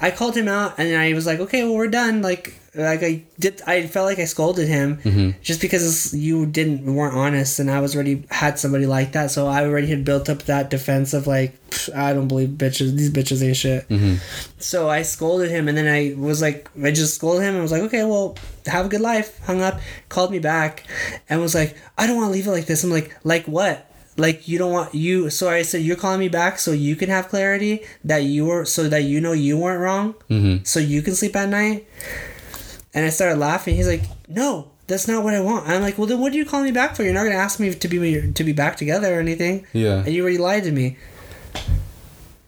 I called him out and I was like, okay, well, we're done. Like, like I did, I felt like I scolded him Mm-hmm. just because you didn't weren't honest, and I was already had somebody like that, so I already had built up that defense of like, I don't believe bitches. These bitches ain't shit. Mm-hmm. So I scolded him, and then I was like, I just scolded him and was like, okay, well, have a good life. Hung up, called me back, and was like, I don't want to leave it like this. I'm like, like what? Like you don't want you. So I said, you're calling me back so you can have clarity that you were, so that you know you weren't wrong, Mm-hmm. so you can sleep at night. And I started laughing. He's like, no. That's not what I want. I'm like, well, then what do you call me back for? You're not gonna ask me to be to be back together or anything. Yeah. And you already lied to me.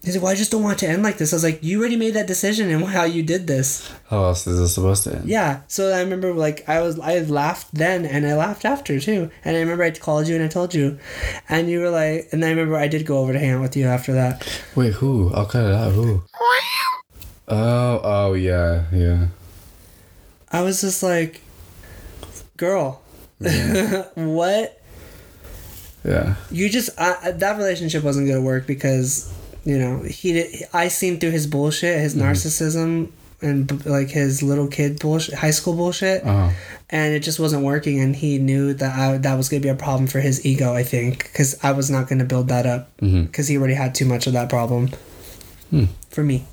He said, "Well, I just don't want it to end like this." I was like, "You already made that decision, and how you did this." How else is this supposed to end? Yeah. So I remember, like, I was, I laughed then, and I laughed after too. And I remember I called you and I told you, and you were like, and I remember I did go over to hang out with you after that. Wait, who? I'll cut it out. Who? Oh, oh yeah, yeah. I was just like, "Girl, what?" Yeah. You just I, that relationship wasn't gonna work because you know he did. I seen through his bullshit, his narcissism, and like his little kid bullshit, high school bullshit. Oh. and it just wasn't working and he knew that I, that was going to be a problem for his ego i think because i was not going to build that up because he already had too much of that problem Hmm. for me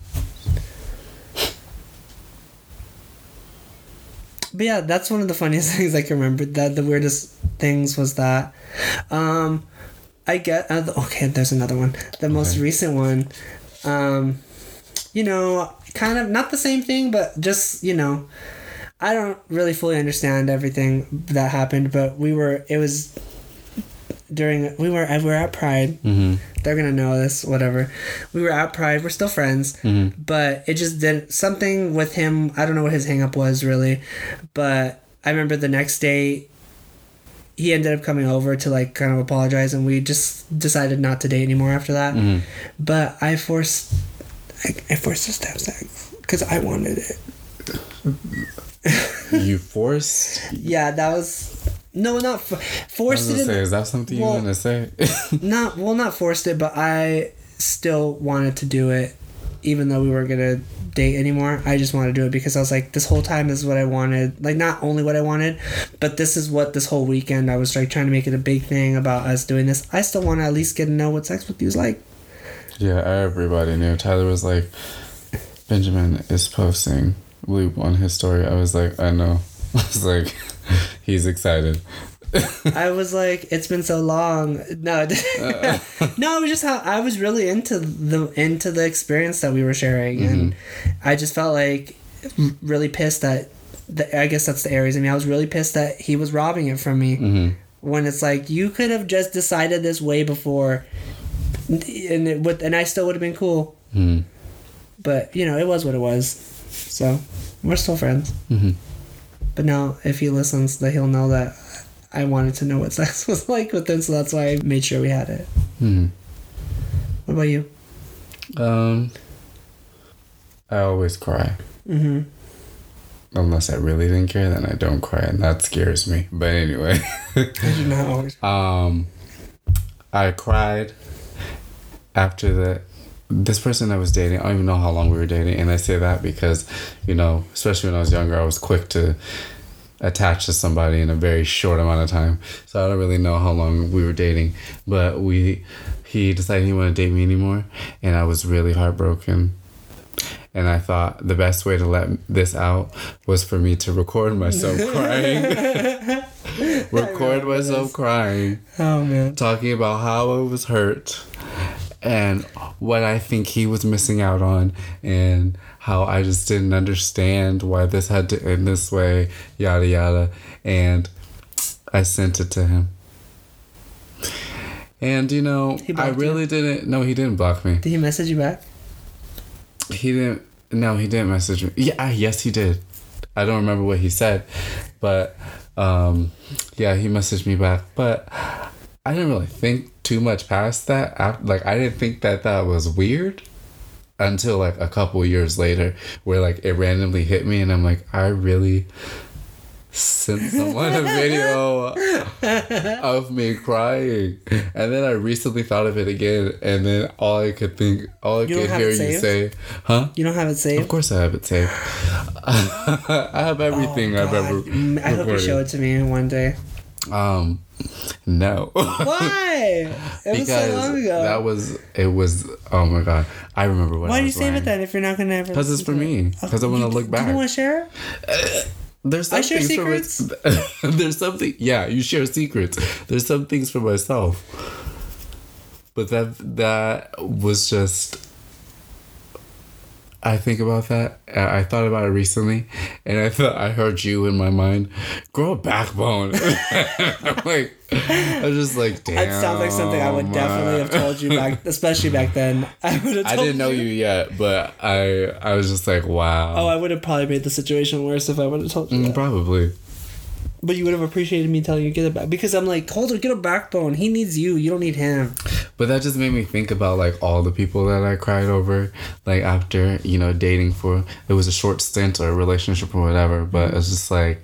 but yeah that's one of the funniest things i can remember that the weirdest things was that um i get uh, okay there's another one the most recent one um you know kind of not the same thing but just you know I don't really fully understand everything that happened, but we were it was during we were we were at Pride. Mm-hmm. They're gonna know this, whatever. We were at Pride. We're still friends, Mm-hmm. but it just did something with him. I don't know what his hangup was really, but I remember the next day. He ended up coming over to like kind of apologize, and we just decided not to date anymore after that. Mm-hmm. But I forced, I, I forced us to have sex because I wanted it. You forced. Yeah, that was no, not f- I was forced it. say, is that something you want to say? not well, not forced it, but I still wanted to do it, even though we weren't gonna date anymore. I just wanted to do it because I was like, this whole time is what I wanted. Like, not only what I wanted, but this is what this whole weekend I was like trying to make it a big thing about us doing this. I still want to at least get to know what sex with you is like. yeah, everybody knew. Tyler was like, Benjamin is posting lube on his story. I was like, I know. I was like, he's excited. I was like, it's been so long. No, no, it was just how I was really into the into the experience that we were sharing, and I just felt like really pissed that. The, I guess that's the Aries I mean, I was really pissed that he was robbing it from me. Mm-hmm. When it's like you could have just decided this way before, and it would, and I still would have been cool. Mm-hmm. But you know, it was what it was. So we're still friends. Mm-hmm. But now, if he listens, that he'll know that I wanted to know what sex was like with him, so that's why I made sure we had it. Mm-hmm. What about you? Um, I always cry. Mm-hmm. Unless I really didn't care, then I don't cry, and that scares me. But anyway, I do not always. um, I cried after the this person I was dating. I don't even know how long we were dating, and I say that because, you know, especially when I was younger, I was quick to attach to somebody in a very short amount of time. So I don't really know how long we were dating, but we he decided he wanted to date me anymore, and I was really heartbroken. And I thought the best way to let this out was for me to record myself crying. record myself crying Oh man. talking about how I was hurt and what I think he was missing out on and how I just didn't understand why this had to end this way, yada yada. And I sent it to him. And you know, I blocked you? really didn't no, he didn't block me. Did he message you back? He didn't no, he didn't message me. Yeah, yes he did. I don't remember what he said, but um yeah, he messaged me back, but I didn't really think too much past that. Like I didn't think that that was weird until like a couple years later where like it randomly hit me and I'm like I really sent someone a video of me crying, and then I recently thought of it again, and then all I could think, all I You could hear you say, "Huh." You don't have it saved? Of course, I have it saved. I have everything I've ever Oh, Mm, I hope you show it to me one day. Um, no. Why? It was so long ago. that was it was oh my god I remember what Why do you save it then if you're not gonna ever? Because it's for me. Because I want to look back. don't want to share? There's some I share my- there's something. Yeah, you share secrets. There's some things for myself. But that that was just. I think about that. I thought about it recently, and I thought I heard you in my mind. Grow a backbone. I'm like, I was just like, damn. That sounds like something I would definitely have told you back, especially back then. I would have. I didn't know you yet, but I I was just like, wow. Oh, I would have probably made the situation worse if I would have told you. Mm. Probably. But you would have appreciated me telling you get it back because I'm like, hold on, get a backbone. He needs you. You don't need him. But that just made me think about like all the people that I cried over, like after you know dating for it was a short stint or a relationship or whatever. But it's just like,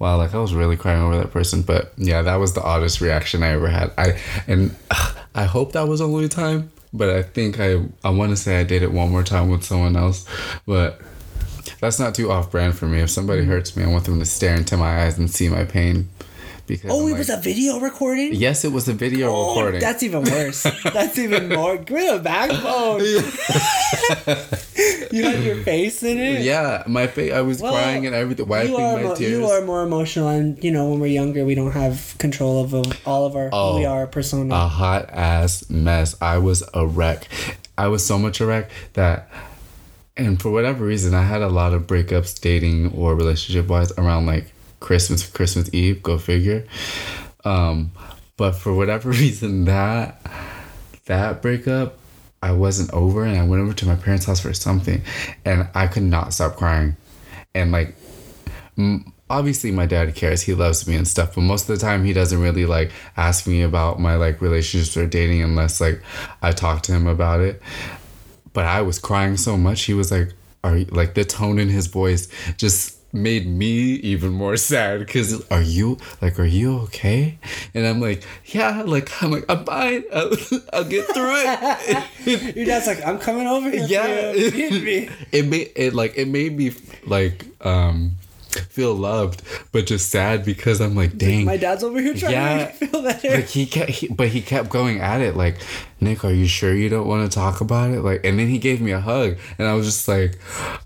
wow, like I was really crying over that person. But yeah, that was the oddest reaction I ever had. I and I hope that was only time. But I think I I want to say I did it one more time with someone else, but that's not too off brand for me. If somebody mm-hmm. hurts me, I want them to stare into my eyes and see my pain. Because Oh, I'm it like- was a video recording. yes, it was a video Oh, recording. that's even worse. That's even more. Get a backbone. you had your face in it. Yeah, my face. I was Well, crying and everything, wiping you are, my tears. you are more emotional, and you know when we're younger, we don't have control of, all of our Oh, we are persona. a hot ass mess. I was a wreck. I was so much a wreck that, and for whatever reason, I had a lot of breakups, dating or relationship wise, around like Christmas, Christmas Eve. Go figure. Um, but for whatever reason, that that breakup. I wasn't over, and I went over to my parents' house for something, and I could not stop crying, and like m- obviously my dad cares he loves me and stuff but most of the time he doesn't really like ask me about my like relationships or dating unless like i talk to him about it but i was crying so much he was like are you like the tone in his voice just made me even more sad because are you like are you okay and i'm like yeah like i'm like i'm fine i'll, I'll get through it Your dad's like, I'm coming over here. yeah you. You it made it like it made me like um feel loved but just sad because i'm like dang My dad's over here trying Yeah. to make me feel better. like he kept he, but he kept going at it like nick are you sure you don't want to talk about it? Like and then he gave me a hug and i was just like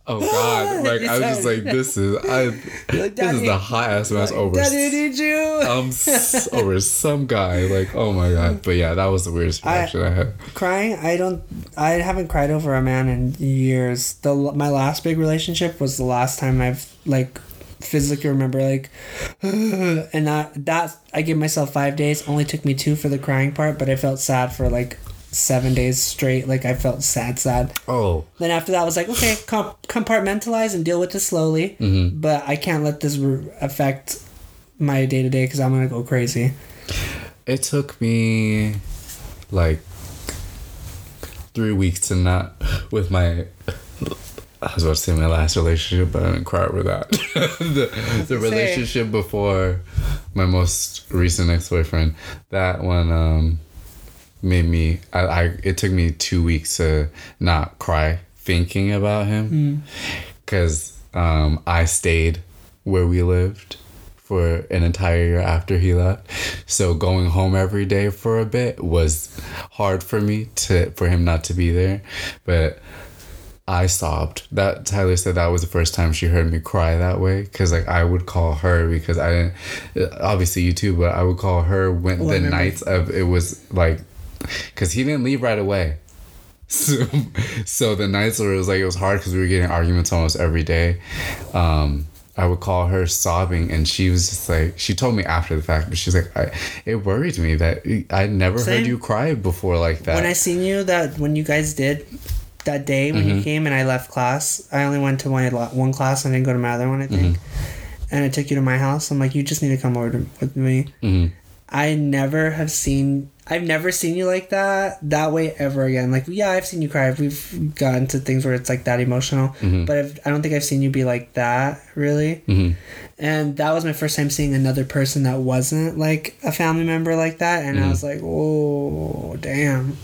oh god. Like i was just like this is i Like, this is the hot ass mess over Daddy, I need you. um s- over some guy. Like oh my god. But yeah that was the weirdest I- reaction i, had. Crying i don't i haven't cried over a man in years. The my last big relationship was the last time i've like physically remember like and that that i gave myself five days. Only took me two for the crying part but i felt sad for like seven days straight. Like i felt sad sad. Oh. Then after that i was like okay comp- compartmentalize and deal with this slowly. Mm-hmm. But i can't let this re- affect my day-to-day because i'm gonna go crazy. It took me like three weeks to not with my. I was about to say my last relationship, but I didn't cry over that. the the relationship before my most recent ex boyfriend, that one um, made me. I, I it took me two weeks to not cry thinking about him, because um, I stayed where we lived for an entire year after he left. So going home every day for a bit was hard for me to for him not to be there. But I sobbed. That Tyler said that was the first time she heard me cry that way because like I would call her because I didn't obviously you too, but I would call her when I the nights of it was like because he didn't leave right away. So, so the nights where it was like it was hard because we were getting arguments almost every day. Um, I would call her sobbing, and she was just like she told me after the fact, but she's like, I, it worried me that I never Same. heard you cry before like that. when I seen you that when you guys did that day when Mm-hmm. you came and I left class, I only went to one one class and didn't go to my other one. I think, Mm-hmm. and I took you to my house. I'm like, you just need to come over to, with me. Mhm. I never have seen. I've never seen you like that that way ever again. Like yeah, I've seen you cry. We've gotten to things where it's like that emotional, but I've, I don't think I've seen you be like that really. hmm And that was my first time seeing another person that wasn't like a family member like that, and I was like, oh damn.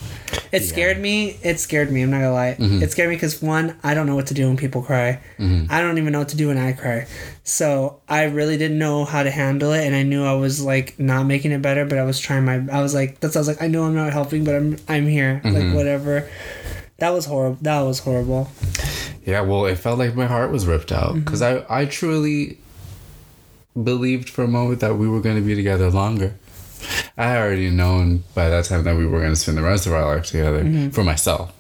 It scared me. It scared me. I'm not gonna lie. Mm-hmm. It scared me because one, I don't know what to do when people cry. Mm-hmm. I don't even know what to do when I cry. So I really didn't know how to handle it, and I knew I was like not making it better, but I was trying my. I was like, that's. I was like, I know I'm not helping, but I'm. I'm here. Like mm-hmm. whatever. That was horrible. That was horrible. Yeah, well, it felt like my heart was ripped out because I, I truly believed for a moment that we were going to be together longer. I already known by that time that we were going to spend the rest of our life together mm-hmm. for myself,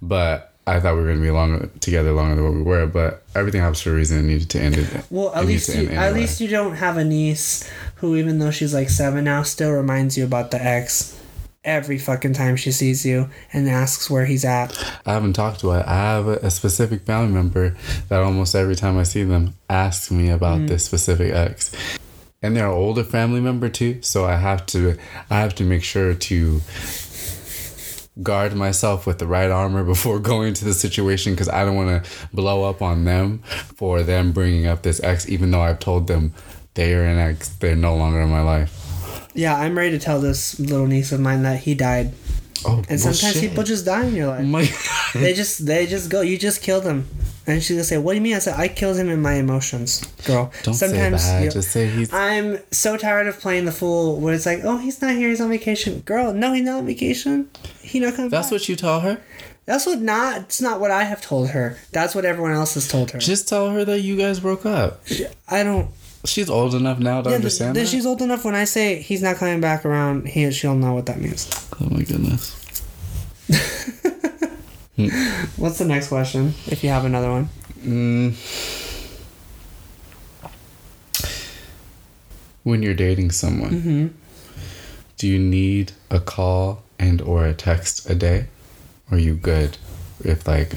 but I thought we were going to be longer together longer than what we were. But everything happens for a reason. It needed to end it. Well, at needs least you, end at least you don't have a niece who, even though she's like seven now, still reminds you about the ex every fucking time she sees you and asks where he's at. I haven't talked to it. I have a, a specific family member that almost every time I see them asks me about mm. this specific ex. And they're an older family member too, so I have to I have to make sure to guard myself with the right armor before going to the situation because I don't want to blow up on them for them bringing up this ex even though I've told them they are an ex, they're no longer in my life. Yeah, I'm ready to tell this little niece of mine that he died. Oh, And well, sometimes shit. people just die in your life. My they just they just go. You just killed him. And she's gonna say, "What do you mean?" I said, "I killed him in my emotions, girl." Don't say that. you Just say he's I'm so tired of playing the fool where it's like, "Oh, he's not here. He's on vacation." Girl, no, he's not on vacation. He not coming. That's back. what you tell her? That's what not. It's not what I have told her. That's what everyone else has told her. Just tell her that you guys broke up. I don't. She's old enough now to Yeah, understand then that. she's old enough. When I say he's not coming back around, he she'll know what that means. Oh my goodness. What's the next question? If you have another one. Mm. When you're dating someone, Mm-hmm. do you need a call and or a text a day? Or are you good if like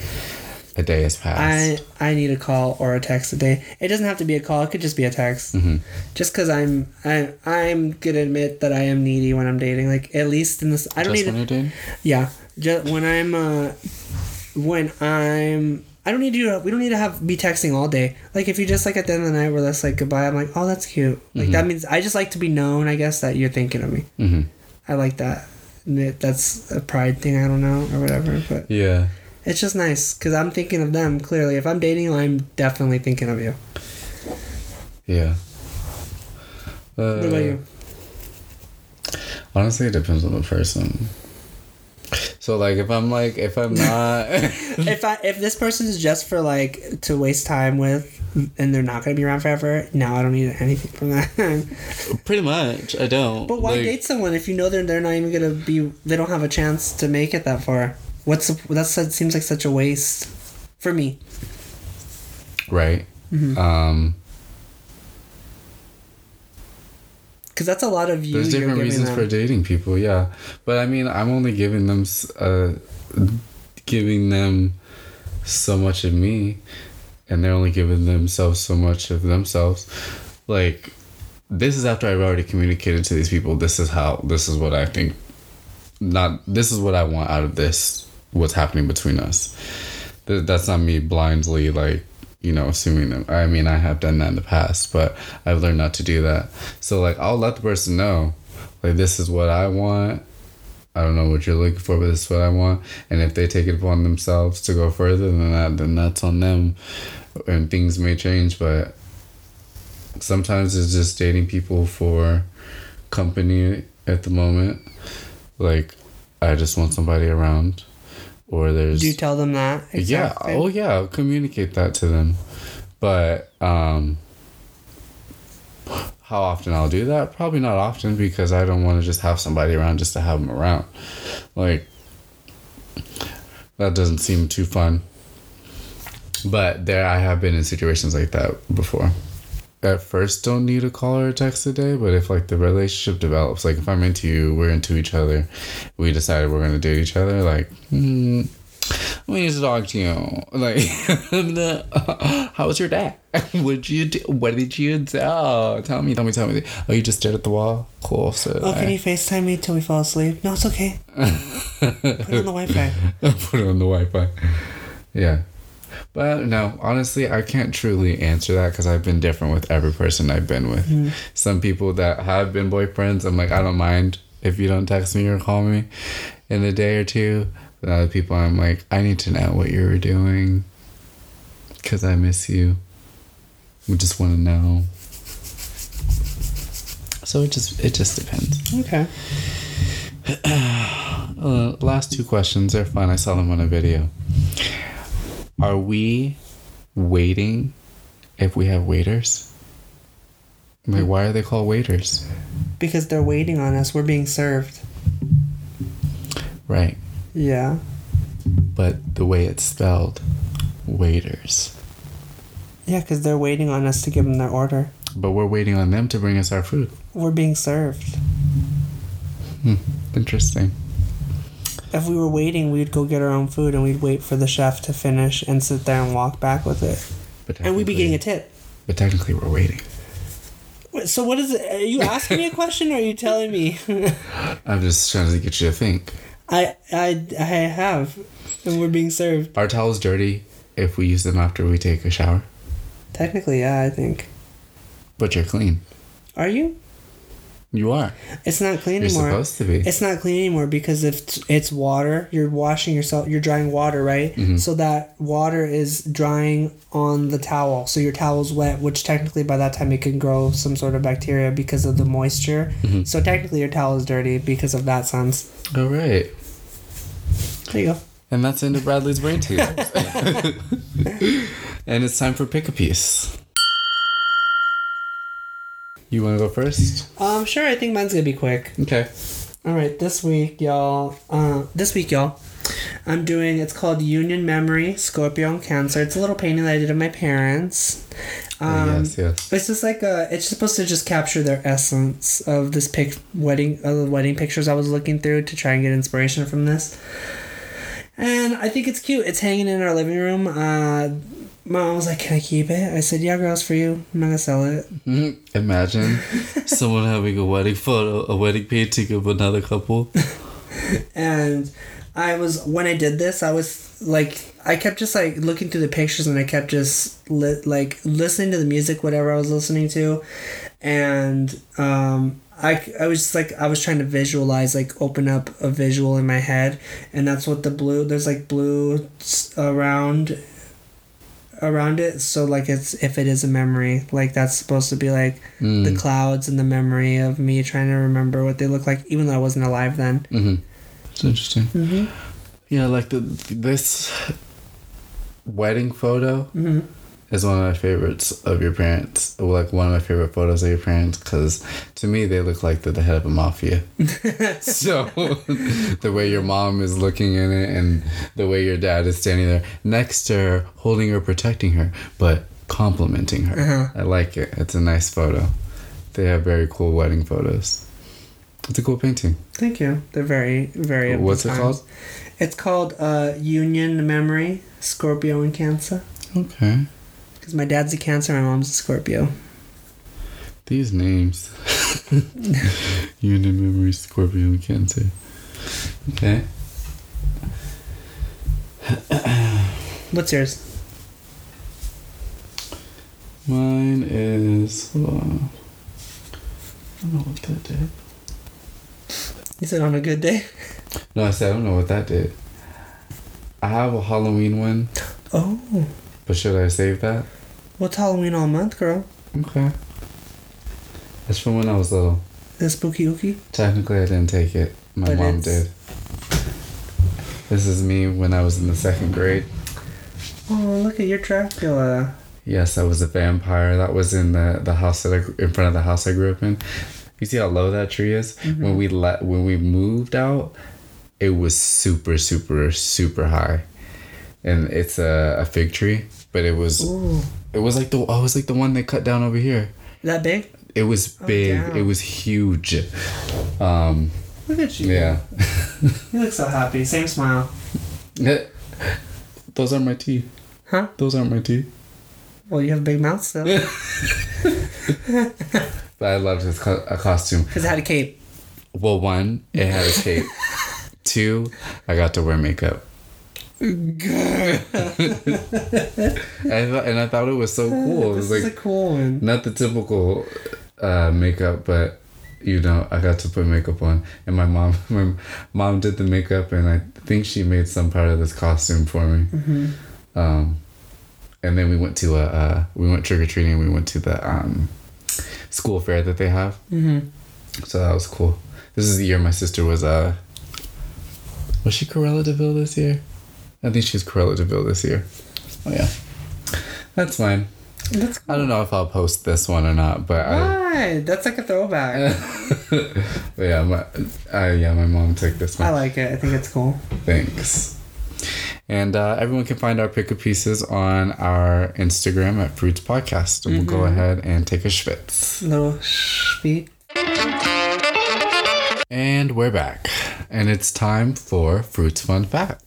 a day has passed? I I need a call or a text a day. It doesn't have to be a call. It could just be a text. Mhm. Just because I'm I I'm gonna admit that I am needy when I'm dating. Like at least in this, I don't Just need. when? Yeah, just when I'm uh, when I'm. I don't need to. We don't need to have be texting all day. Like if you just like at the end of the night we're just like goodbye. I'm like, oh, that's cute. Like that means I just like to be known. I guess that you're thinking of me. Mm-hmm. I like that. That's a pride thing. I don't know or whatever, but Yeah. it's just nice because I'm thinking of them. Clearly, if I'm dating I'm definitely thinking of you. Yeah. Uh, What about you? Honestly, it depends on the person. So like if I'm like if I'm not if I if this person is just for like to waste time with, and they're not gonna be around forever, no, I don't need anything from that. pretty much I don't. but why Like, date someone if you know they're they're not even gonna be they don't have a chance to make it that far? What's that seems like such a waste for me. Right. Mm-hmm. Um Because that's a lot of you. There's different reasons them. for dating people, yeah. But I mean, I'm only giving them, uh, giving them so much of me, and they're only giving themselves so much of themselves. Like, this is after I've already communicated to these people. This is how. This is what I think. Not. This is what I want out of this. What's happening between us. Th- That's not me blindly like you know assuming them. I mean, I have done that in the past, but I've learned not to do that. So like, I'll let the person know, like this is what I want. I don't know what you're looking for, but this is what I want. And if they take it upon themselves to go further than that, then that's on them. And things may change, but sometimes it's just dating people for company at the moment. Like, I just want somebody around. Or there's Do you tell them that? yeah. Oh yeah. I'll communicate that to them. But um how often I'll do that? Probably not often because I don't want to just have somebody around just to have them around. Like that doesn't seem too fun. But there I have been in situations like that before. At first don't need a call or a text a day, but if like the relationship develops, like if I'm into you, we're into each other, we decided we're gonna date each other, like hmm, we need to talk to you. Like, how was your day? What'd you do? What did you do? Tell me, tell me, tell me. Oh, you just stared at the wall? Cool. So Oh, can you FaceTime me till we fall asleep? No, it's okay. Put it on the Wi-Fi. put it on the Wi-Fi. Yeah. But no, honestly, I can't truly answer that because I've been different with every person I've been with. Some people that have been boyfriends, I'm like, I don't mind if you don't text me or call me in a day or two. But other people, I'm like, I need to know what you were doing because I miss you. We just want to know. So it just it just depends. Okay. Uh, last two questions are fun. I saw them on a video. Are we waiting if we have waiters? Like, why are they called waiters? Because they're waiting on us. We're being served. Right. Yeah. But the way it's spelled, waiters. Yeah, because they're waiting on us to give them their order. But we're waiting on them to bring us our food. We're being served. Hmm. Interesting. If we were waiting, we'd go get our own food and we'd wait for the chef to finish and sit there and walk back with it. But And we'd be getting a tip. But technically, we're waiting. So what is it? Are you asking me a question or are you telling me? I'm just trying to get you to think. I I I have, and we're being served. Are towels dirty if we use them after we take a shower? Technically, yeah, I think. But you're clean. Are you? You are. It's not clean You're anymore. supposed to be. It's not clean anymore because if it's water, you're washing yourself. You're drying water, right? Mm-hmm. So that water is drying on the towel. So your towel's wet, which technically by that time it can grow some sort of bacteria because of the moisture. Mm-hmm. So technically your towel is dirty because of that sense. All right. There you go. And that's into Bradley's brain teasers. and it's time for pick a piece. You want to go first? Um, sure. I think mine's gonna be quick. Okay. All right, this week, y'all. Uh, this week, y'all. I'm doing. It's called Union Memory Scorpio and Cancer. It's a little painting that I did of my parents. Um, yes, yes. It's just like a. It's supposed to just capture their essence of this pic wedding of the wedding pictures I was looking through to try and get inspiration from this. And I think it's cute. It's hanging in our living room. Uh, mom was like, "Can I keep it?" I said, "Yeah, girl, it's for you. I'm not gonna sell it." Mhm. Imagine someone having a wedding photo, a wedding painting of another couple. and I was when I did this, I was like, I kept just like looking through the pictures, and I kept just li- like listening to the music, whatever I was listening to, and um, I I was just like I was trying to visualize, like open up a visual in my head, and that's what the blue. There's like blue around around it so like it's if it is a memory like that's supposed to be like Mm. the clouds and the memory of me trying to remember what they look like even though i wasn't alive then Mm-hmm. It's interesting. mm-hmm. Yeah, like the this wedding photo Mm-hmm. Is one of my favorites of your parents. Like one of my favorite photos of your parents because to me they look like they're the head of a mafia. so the way your mom is looking in it and the way your dad is standing there next to her, holding her, protecting her, but complimenting her. Uh-huh. I like it. It's a nice photo. They have very cool wedding photos. It's a cool painting. Thank you. They're very, very. What's it times. called? It's called uh, Union Memory Scorpio and Cancer. Okay. Because my dad's a Cancer, my mom's a Scorpio. These names. Union Memory, Scorpio, and Cancer. Okay. What's yours? Mine is. Hold on. I don't know what that did. You said on a good day. No, I said I don't know what that did. I have a Halloween one, Oh, but should I save that? What's Halloween all month, girl? Okay. That's from when I was little. The spooky ookie. Technically, I didn't take it. My But mom it's- did. This is me when I was in the second grade. Oh, look at your Dracula. Yes, I was a vampire. That was in the the house that I, in front of the house I grew up in. You see how low that tree is? Mm-hmm. When we let when we moved out, it was super super super high, and it's a, a fig tree. But it was Ooh, it was like the oh, it was like the one they cut down over here. that big? It was big. damn. it was huge. Um, Look at you. yeah. You look so happy. Same smile. Those aren't my teeth. Huh? Those aren't my teeth. Well, you have a big mouth still. But I loved his co- a costume. Because it had a cape. Well, one, it had a cape. Two, I got to wear makeup. And, I thought- and I thought it was so cool. It was this like is a cool one. not the typical uh, makeup, but you know, I got to put makeup on, and my mom, my mom did the makeup, and I think she made some part of this costume for me. Um, and then we went to a, uh, we went trick or treating. We went to the um, school fair that they have, Mm-hmm. so that was cool. This is the year my sister was uh, was she Cruella de Vil this year? I think she's was Cruella de Vil this year. Oh yeah, that's fine. That's I don't know if I'll post this one or not, but I. Why? That's like a throwback. but yeah, my uh, yeah, my mom took this one. I like it. I think it's cool. Thanks. And uh, everyone can find our pick of pieces on our Instagram at Fruits Podcast. And we'll go ahead and take a schwitz. Little speed. And we're back. And it's time for Fruits Fun Fact.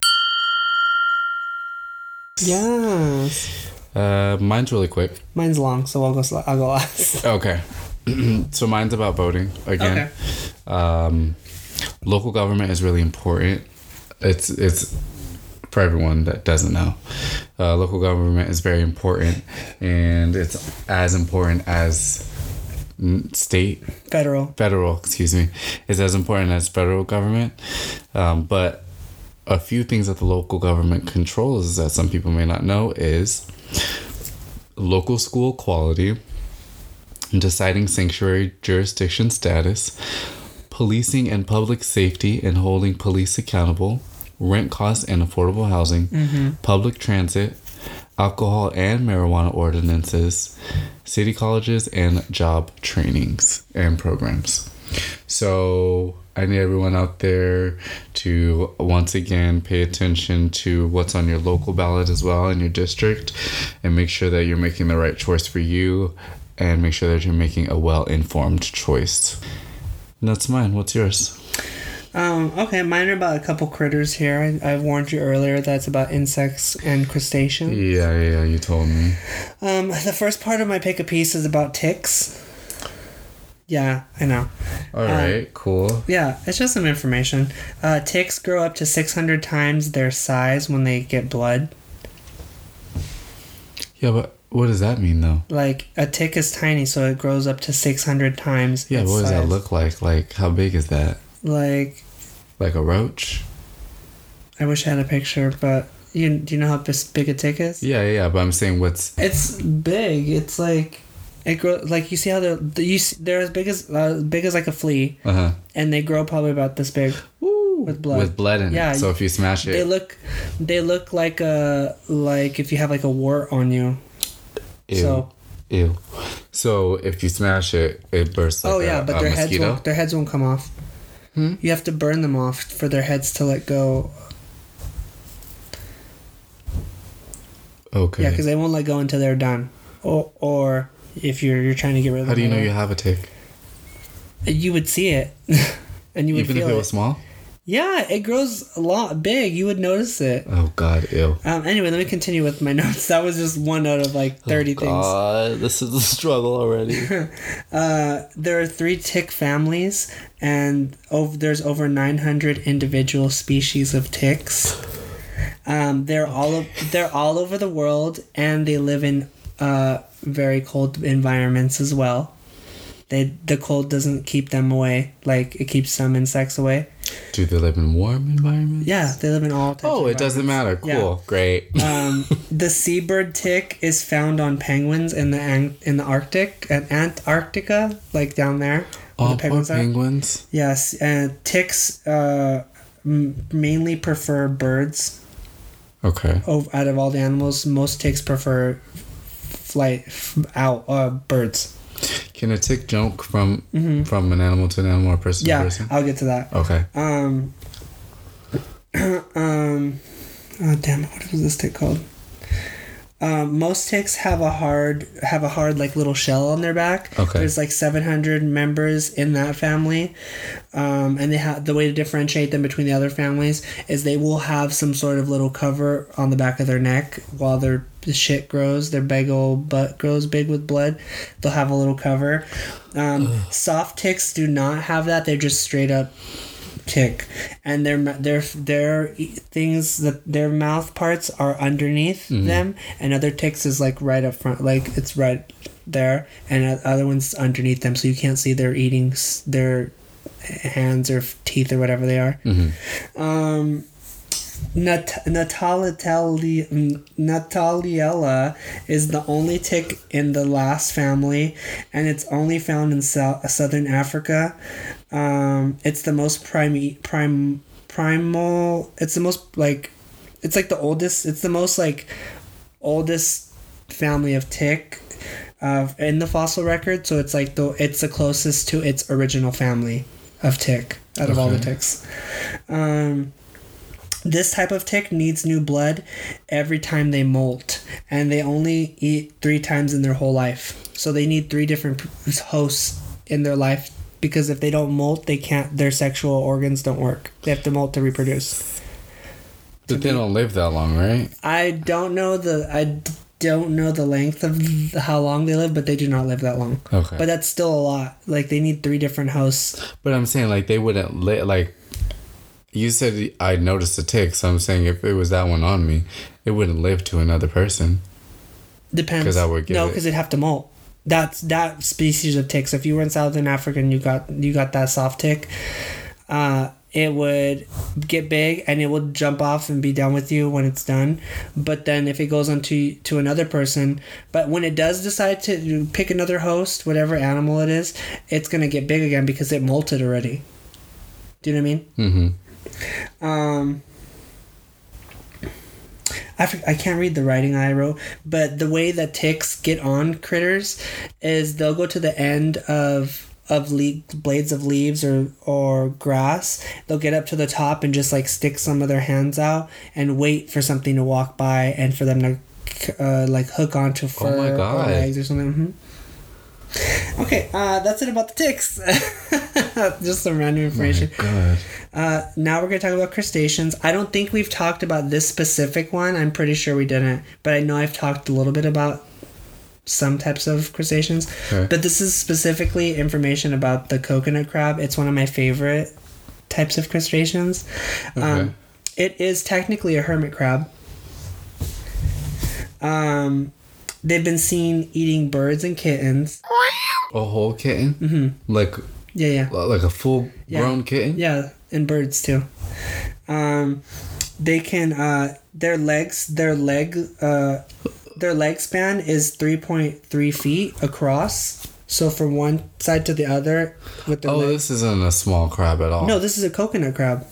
Yes. Uh, mine's really quick. Mine's long, so I'll go. Sl- I'll go last. Okay. so mine's about voting again. Okay. um, local government is really important. It's it's for everyone that doesn't know. Uh, local government is very important, and it's as important as state Federal. federal excuse me is as important as federal government um, but a few things that the local government controls that some people may not know is local school quality deciding sanctuary jurisdiction status policing and public safety and holding police accountable rent costs and affordable housing mm-hmm. public transit alcohol and marijuana ordinances city colleges and job trainings and programs. So I need everyone out there to once again pay attention to what's on your local ballot as well in your district and make sure that you're making the right choice for you and make sure that you're making a well informed choice. And that's mine. What's yours? Um, okay, mine are about a couple critters here. I, I warned you earlier that's about insects and crustaceans. Yeah, yeah, you told me. Um, the first part of my pick a piece is about ticks. Yeah, I know. All right, cool. Yeah, it's just some information. Uh, ticks grow up to 600 times their size when they get blood. Yeah, but what does that mean though? Like, a tick is tiny, so it grows up to 600 times Yeah, what does that look like? Like, how big is that? Like, Like a roach? I wish I had a picture, but you do you know how big a tick is? Yeah, yeah, but I'm saying what's. It's big. It's like it grow like you see how they're the- you see, they're as big as uh, big as like a flea, Uh huh. and they grow probably about this big. With blood. With blood in Yeah, it. So if you smash it, They look, they look like a like if you have like a wart on you. Ew. So Ew. So if you smash it, it bursts like oh yeah, a, but their heads won't their heads won't come off. Hmm? You have to burn them off for their heads to let go. Okay. Yeah, because they won't let go until they're done. Or or if you're you're trying to get rid of. How do you know you have a tick? You would see it, and you would Even feel if it it. was small? Yeah, it grows a lot big. You would notice it. Oh god, ew. Um, anyway, let me continue with my notes. That was just one out of like 30 things. Oh, God, this is a struggle already. Uh, there are three tick families, and over, there's over 900 individual species of ticks. Um, they're all they're all over the world, and they live in uh, very cold environments as well. They the cold doesn't keep them away, like it keeps some insects away. Do they live in warm environments? Yeah, they live in all types. Oh, it doesn't matter. Cool. Yeah. Great. um, the seabird tick is found on penguins in the in the Arctic and Antarctica, like down there. Oh, the penguins penguins. Yes, and ticks uh, m- mainly prefer birds. Okay. Out of all the animals, most ticks prefer flight out uh, birds. Can a tick jump from from an animal to an animal or person to Mm-hmm. Yeah, person? I'll get to that. Okay. Um, um, oh damn! What was this tick called? Um, most ticks have a hard have a hard like little shell on their back. Okay. There's like 700 members in that family, um, and they have the way to differentiate them between the other families is they will have some sort of little cover on the back of their neck while their shit grows. Their big old butt grows big with blood. They'll have a little cover. Um, soft ticks do not have that. They're just straight up tick and their their their things that their mouth parts are underneath them and other ticks is like right up front like it's right there and other ones underneath them so you can't see their eating their hands or teeth or whatever they are um Nat- Natalitali- mm, Nuttalliella is the only tick in the last family, and it's only found in Sou- southern Africa. Um, it's the most prime prime primal. It's the most like, it's like the oldest. It's the most like oldest family of tick uh, in the fossil record. So it's like the it's the closest to its original family of tick out of all the ticks. Um, this type of tick needs new blood every time they molt, and they only eat three times in their whole life. So they need three different hosts in their life because if they don't molt, they can't. Their sexual organs don't work. They have to molt to reproduce. But they don't live that long, right? I don't know the I don't know the length of how long they live, but they do not live that long. Okay. But that's still a lot. Like they need three different hosts. But I'm saying like they wouldn't li- like. You said I noticed a tick, so I'm saying if it was that one on me, it wouldn't live to another person. Depends. Because I would give no, it- because it'd have to molt. That's that species of tick. So if you were in southern Africa and you got you got that soft tick, uh, it would get big and it would jump off and be done with you when it's done. But then if it goes on to to another person, but when it does decide to pick another host, whatever animal it is, it's gonna get big again because it molted already. Do you know what I mean? Mm-hmm. Um, I, I can't read the writing I wrote, but the way that ticks get on critters is they'll go to the end of of le- blades of leaves or or grass. They'll get up to the top and just like stick some of their hands out and wait for something to walk by and for them to uh, like hook onto fur my or legs or something. Mhm. Okay, uh, that's it about the ticks. just some random information. God. Uh, now we're going to talk about crustaceans. I don't think we've talked about this specific one. I'm pretty sure we didn't, but I know I've talked a little bit about some types of crustaceans. Okay. But this is specifically information about the coconut crab. It's one of my favorite types of crustaceans. Okay. Um, it is technically a hermit crab. Um, they've been seen eating birds and kittens. A whole kitten? Mm-hmm. Like Yeah, yeah. like a full Yeah. grown kitten? Yeah, and birds too. Um, they can uh, their legs, their leg, uh, their leg span is three point three feet across. So from one side to the other, with their Oh, this isn't a small crab at all. No, this is a coconut crab.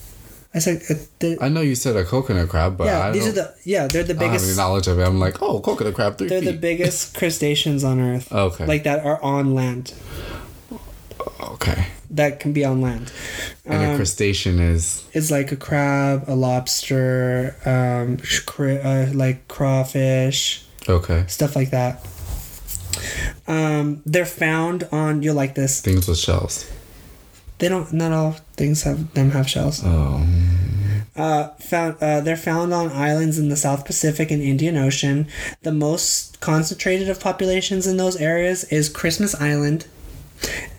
I said, uh, the, I know you said a coconut crab, but yeah, I these are the yeah, they're the biggest. I don't have any knowledge of it. I'm like, oh, coconut crab, 3 They're feet. the biggest crustaceans on Earth. Okay. Like that are on land. okay. That can be on land. And a Um, crustacean is is like a crab, a lobster, um, cra- uh, like crawfish, okay. stuff like that. Um, they're found on. You'll like this. Things with shells. They don't. Not all things have them have shells. Oh. Uh, found. Uh, they're found on islands in the South Pacific and Indian Ocean. The most concentrated of populations in those areas is Christmas Island,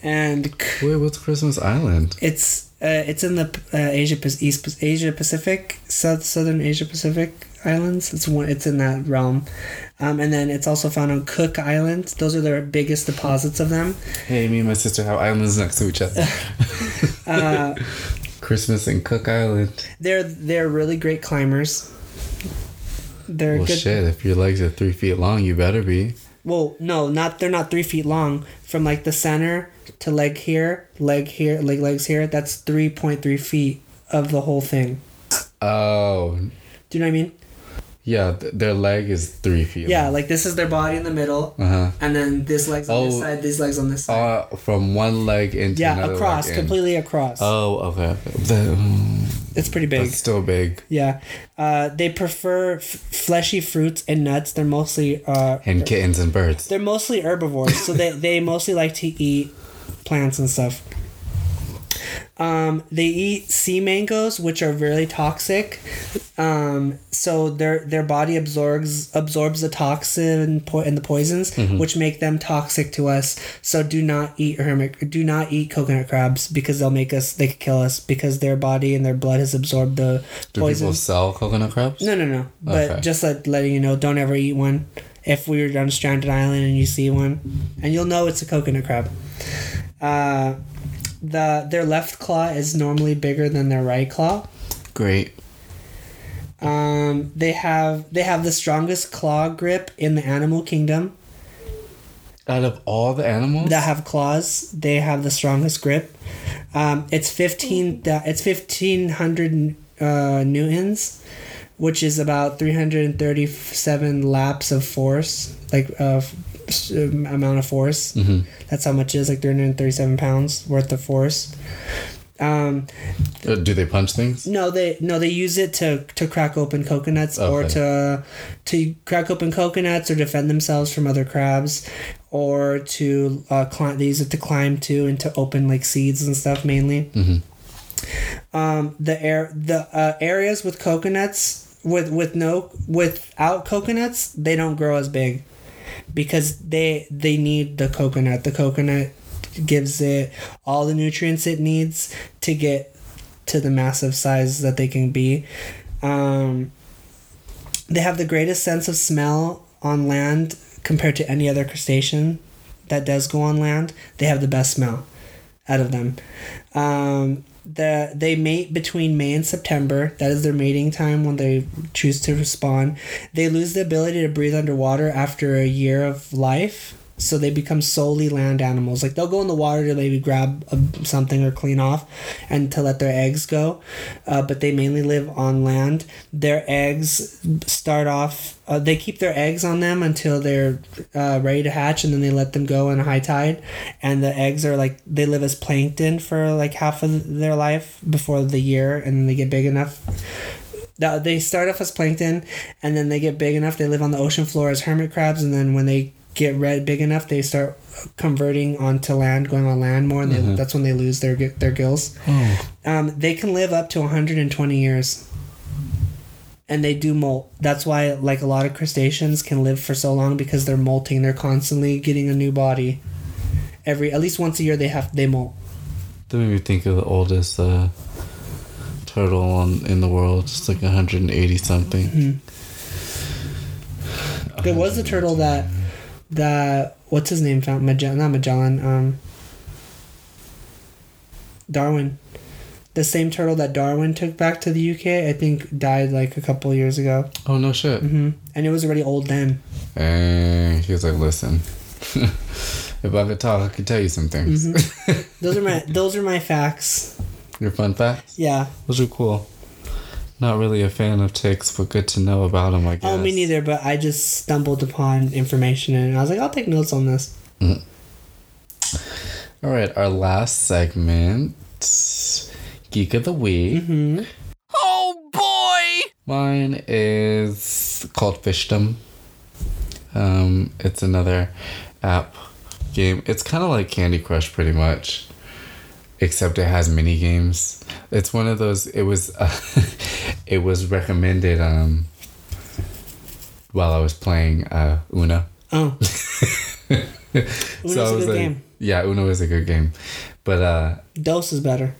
and Wait, what's Christmas Island? it's uh, it's in the uh, Asia East Asia Pacific South Southern Asia Pacific islands. It's one. It's in that realm, um, and then it's also found on Cook Island. Those are their biggest deposits of them. Hey, me and my sister have islands next to each other. Uh, Christmas and Cook Island. they're they're really great climbers. They're Well, good. shit, if your legs are three feet long, you better be. Well, no, not they're not three feet long. From like the center to leg here, leg here, leg legs here. That's three point three feet of the whole thing. Oh, Do you know what I mean? Yeah, th- their leg is three feet. Yeah, like this is their body in the middle, Uh huh. and then this leg's on this Oh. side, these legs on this side. Uh, from one leg into yeah, across, leg in. completely across. Oh, okay. The, mm, it's pretty big. that's still big. Yeah, uh, they prefer f- fleshy fruits and nuts. They're mostly uh, And kittens and birds. they're mostly herbivores, so they they mostly like to eat plants and stuff. Um, they eat sea mangoes, which are really toxic. Um, so their their body absorbs absorbs the toxin po- and the poisons, which make them toxic to us. So do not eat hermit. Do not eat coconut crabs because they'll make us. They could kill us because their body and their blood has absorbed the Do poison. people sell coconut crabs? No, no, no. But Okay. just like letting you know, don't ever eat one. If we were on a stranded island and you see one, and you'll know it's a coconut crab. Uh, the their left claw is normally bigger than their right claw. Great. Um, they have they have the strongest claw grip in the animal kingdom. Out of all the animals? that have claws, they have the strongest grip. Um, it's fifteen. It's fifteen hundred uh, newtons, which is about three hundred and thirty-seven laps of force, like uh, f- um, amount of force. Mhm. That's how much it is, like three hundred and thirty-seven pounds worth of force. Um, Uh, do they punch things? no, they no they use it to to crack open coconuts or to to crack open coconuts or defend themselves from other crabs, or to uh, climb. They use it to climb to and to open like seeds and stuff mainly. Mhm. Um, the air the uh, areas with coconuts with with no without coconuts they don't grow as big because they they need the coconut. The coconut gives it all the nutrients it needs to get to the massive size that they can be. Um, they have the greatest sense of smell on land compared to any other crustacean that does go on land. They have the best smell out of them. Um, the they mate between May and September. That is their mating time when they choose to spawn. They lose the ability to breathe underwater after a year of life. So they become solely land animals. Like they'll go in the water to maybe grab a, something or clean off, and to let their eggs go, uh, but they mainly live on land. Their eggs start off. Uh, they keep their eggs on them until they're uh, ready to hatch, and then they let them go in high tide. And the eggs are like they live as plankton for like half of their life before the year, and then they get big enough they start off as plankton and then they get big enough they live on the ocean floor as hermit crabs and then when they get red big enough they start converting onto land going on land more and they, that's when they lose their their gills. Oh. um, they can live up to 120 years. And they do molt. That's why like a lot of crustaceans can live for so long because they're molting. They're constantly getting a new body. Every at least once a year they have they molt. That made me think of the oldest uh, turtle on, in the world. It's like 180 something. There was a turtle that that what's his name found Magellan not Magellan um Darwin. The same turtle that Darwin took back to the UK, I think died like a couple years ago. Oh, no shit. Mm-hmm. And it was already old then. And he was like, listen, if I could talk, I could tell you some things. Those are my those are my facts. Your fun facts? Yeah. Those are cool. Not really a fan of ticks, but good to know about them, I guess. Oh, me neither. But I just stumbled upon information and I was like, I'll take notes on this. All right, our last segment Geek of the Week. hmm Oh boy! Mine is called Fishdom. Um, it's another app game. It's kind of like Candy Crush, pretty much, except it has mini games. It's one of those. It was, uh, it was recommended um, while I was playing uh, Una. Oh, Uno's I a good like- game. Yeah, Uno is a good game, but uh, Dos is better.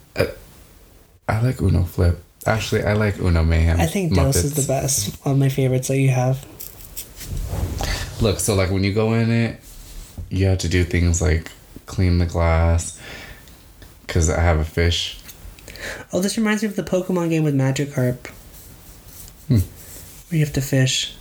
I like Uno Flip. Actually, I like Uno Mayhem. I think Dos is the best. One of my favorites that you have. Look, so like when you go in it, you have to do things like clean the glass. Cause I have a fish. Oh, this reminds me of the Pokemon game with Magikarp. Hmm. Where you have to fish.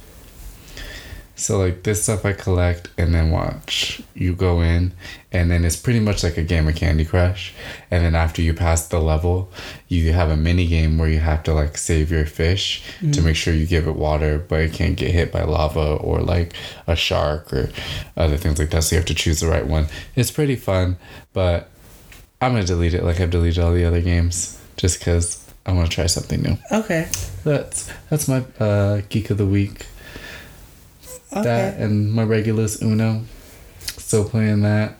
So like this stuff I collect and then watch. You go in and then it's pretty much like a game of Candy Crush. And then after you pass the level, you have a mini game where you have to like save your fish to make sure you give it water, but it can't get hit by lava or like a shark or other things like that. So you have to choose the right one. It's pretty fun, but I'm gonna delete it like I've deleted all the other games just because I want to try something new. Okay. That's that's my uh, geek of the week. Okay. That and my regulars Uno. Still playing that.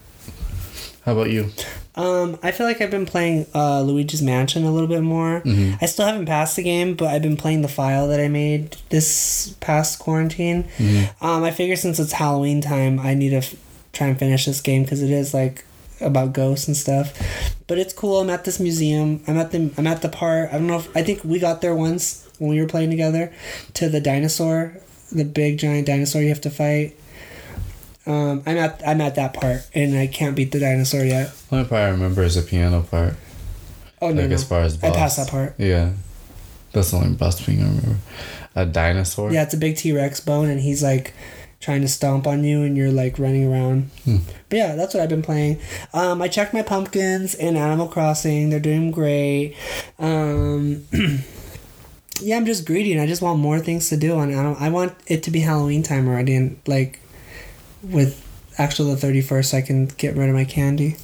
How about you? Um, I feel like I've been playing uh, Luigi's Mansion a little bit more. Mhm. I still haven't passed the game, but I've been playing the file that I made this past quarantine. Mm-hmm. Um, I figure since it's Halloween time, I need to f- try and finish this game because it is like about ghosts and stuff. But it's cool. I'm at this museum. I'm at the I'm at the part. I don't know if I think we got there once when we were playing together to the dinosaur, the big giant dinosaur you have to fight. Um, I'm at I'm at that part and I can't beat the dinosaur yet. Only part I remember is the piano part. Oh no, like no. as far as I passed that part. Yeah. That's the only boss thing I remember. A dinosaur? Yeah, it's a big T Rex bone, and he's like trying to stomp on you, and you're like running around. Hmm. But yeah, that's what I've been playing. Um, I checked my pumpkins in Animal Crossing; they're doing great. Um, yeah, I'm just greedy, and I just want more things to do. And I don't. I want it to be Halloween time already, and like with actually the thirty first, I can get rid of my candy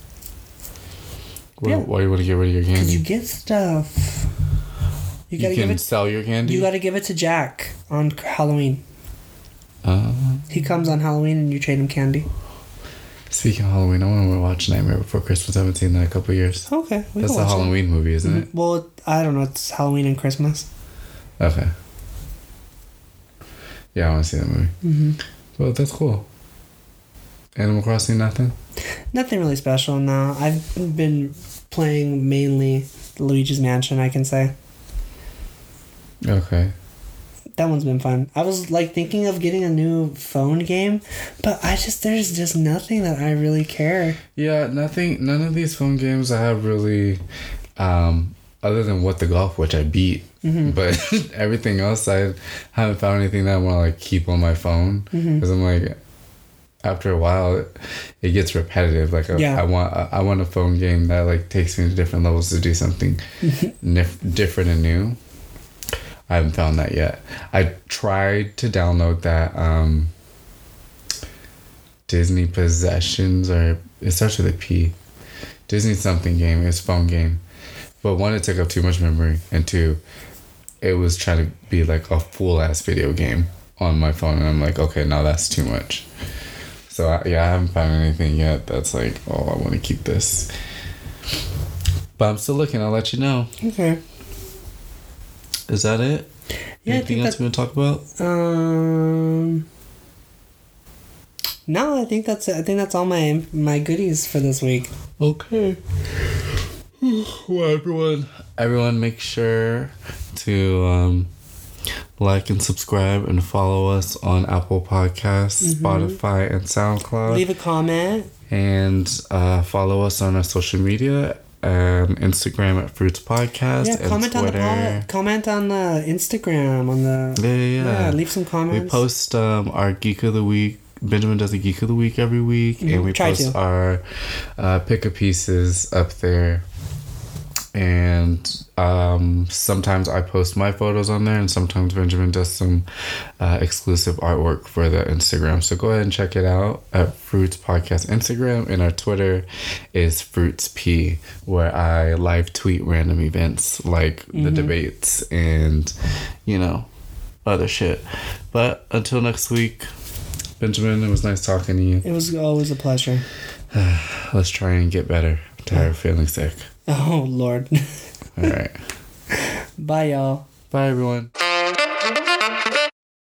Why, Yeah. why do you want to get rid of your candy? because you get stuff. You You, gotta can give it. sell your candy? You gotta give it to Jack on Halloween. Uh, He comes on Halloween, and you trade him candy. speaking of Halloween, I want to watch Nightmare Before Christmas. I haven't seen that in a couple years. Okay, we That's a watch it. Halloween movie, isn't it? Well, I don't know. It's Halloween and Christmas. Okay. Yeah, I want to see that movie. Mm-hmm. Well, that's cool. Animal Crossing, nothing? Nothing really special now. I've been playing mainly Luigi's Mansion. I can say Okay. That one's been fun. I was like thinking of getting a new phone game, but I just there's just nothing that I really care. Yeah, nothing. None of these phone games I have really, um, other than what the golf, which I beat. Mm-hmm. But everything else, I haven't found anything that I want to like keep on my phone Mm-hmm. because I'm like, after a while, it, it gets repetitive. Like I, Yeah. I want, I, I want a phone game that like takes me to different levels to do something Mm-hmm. nif- different and new. I haven't found that yet. I tried to download that um, Disney Possessions or it starts with a P. Disney something game. It's phone game, but one it took up too much memory, and two, it was trying to be like a full ass video game on my phone, and I'm like, okay, now that's too much. So I, yeah, I haven't found anything yet that's like, oh, I want to keep this. But I'm still looking. I'll let you know. Okay. Is that it? Yeah, I Anything else we want to talk about? Um. No, I think that's it. I think that's all my my goodies for this week. Okay. Well, everyone, everyone, make sure to um, like and subscribe and follow us on Apple Podcasts, Spotify, and SoundCloud, Leave a comment. and uh, follow us on our social media. Um, Instagram at Fruits Podcast Yeah, and comment on the Twitter. pod, comment on the Instagram on the yeah, yeah, yeah. leave some comments. We post um, our Geek of the Week. Benjamin does a Geek of the Week every week, Mhm, and we try post to. our uh, pick of pieces up there. And um, sometimes I post my photos on there, and sometimes Benjamin does some uh, exclusive artwork for the Instagram. So go ahead and check it out at Fruits Podcast Instagram, and our Twitter is Fruits P, where I live tweet random events like the Mm-hmm. debates and you know other shit. But until next week, Benjamin, it was nice talking to you. It was always a pleasure. Let's try and get better. I'm tired of feeling sick. Oh Lord. All right. Bye y'all. Bye, everyone.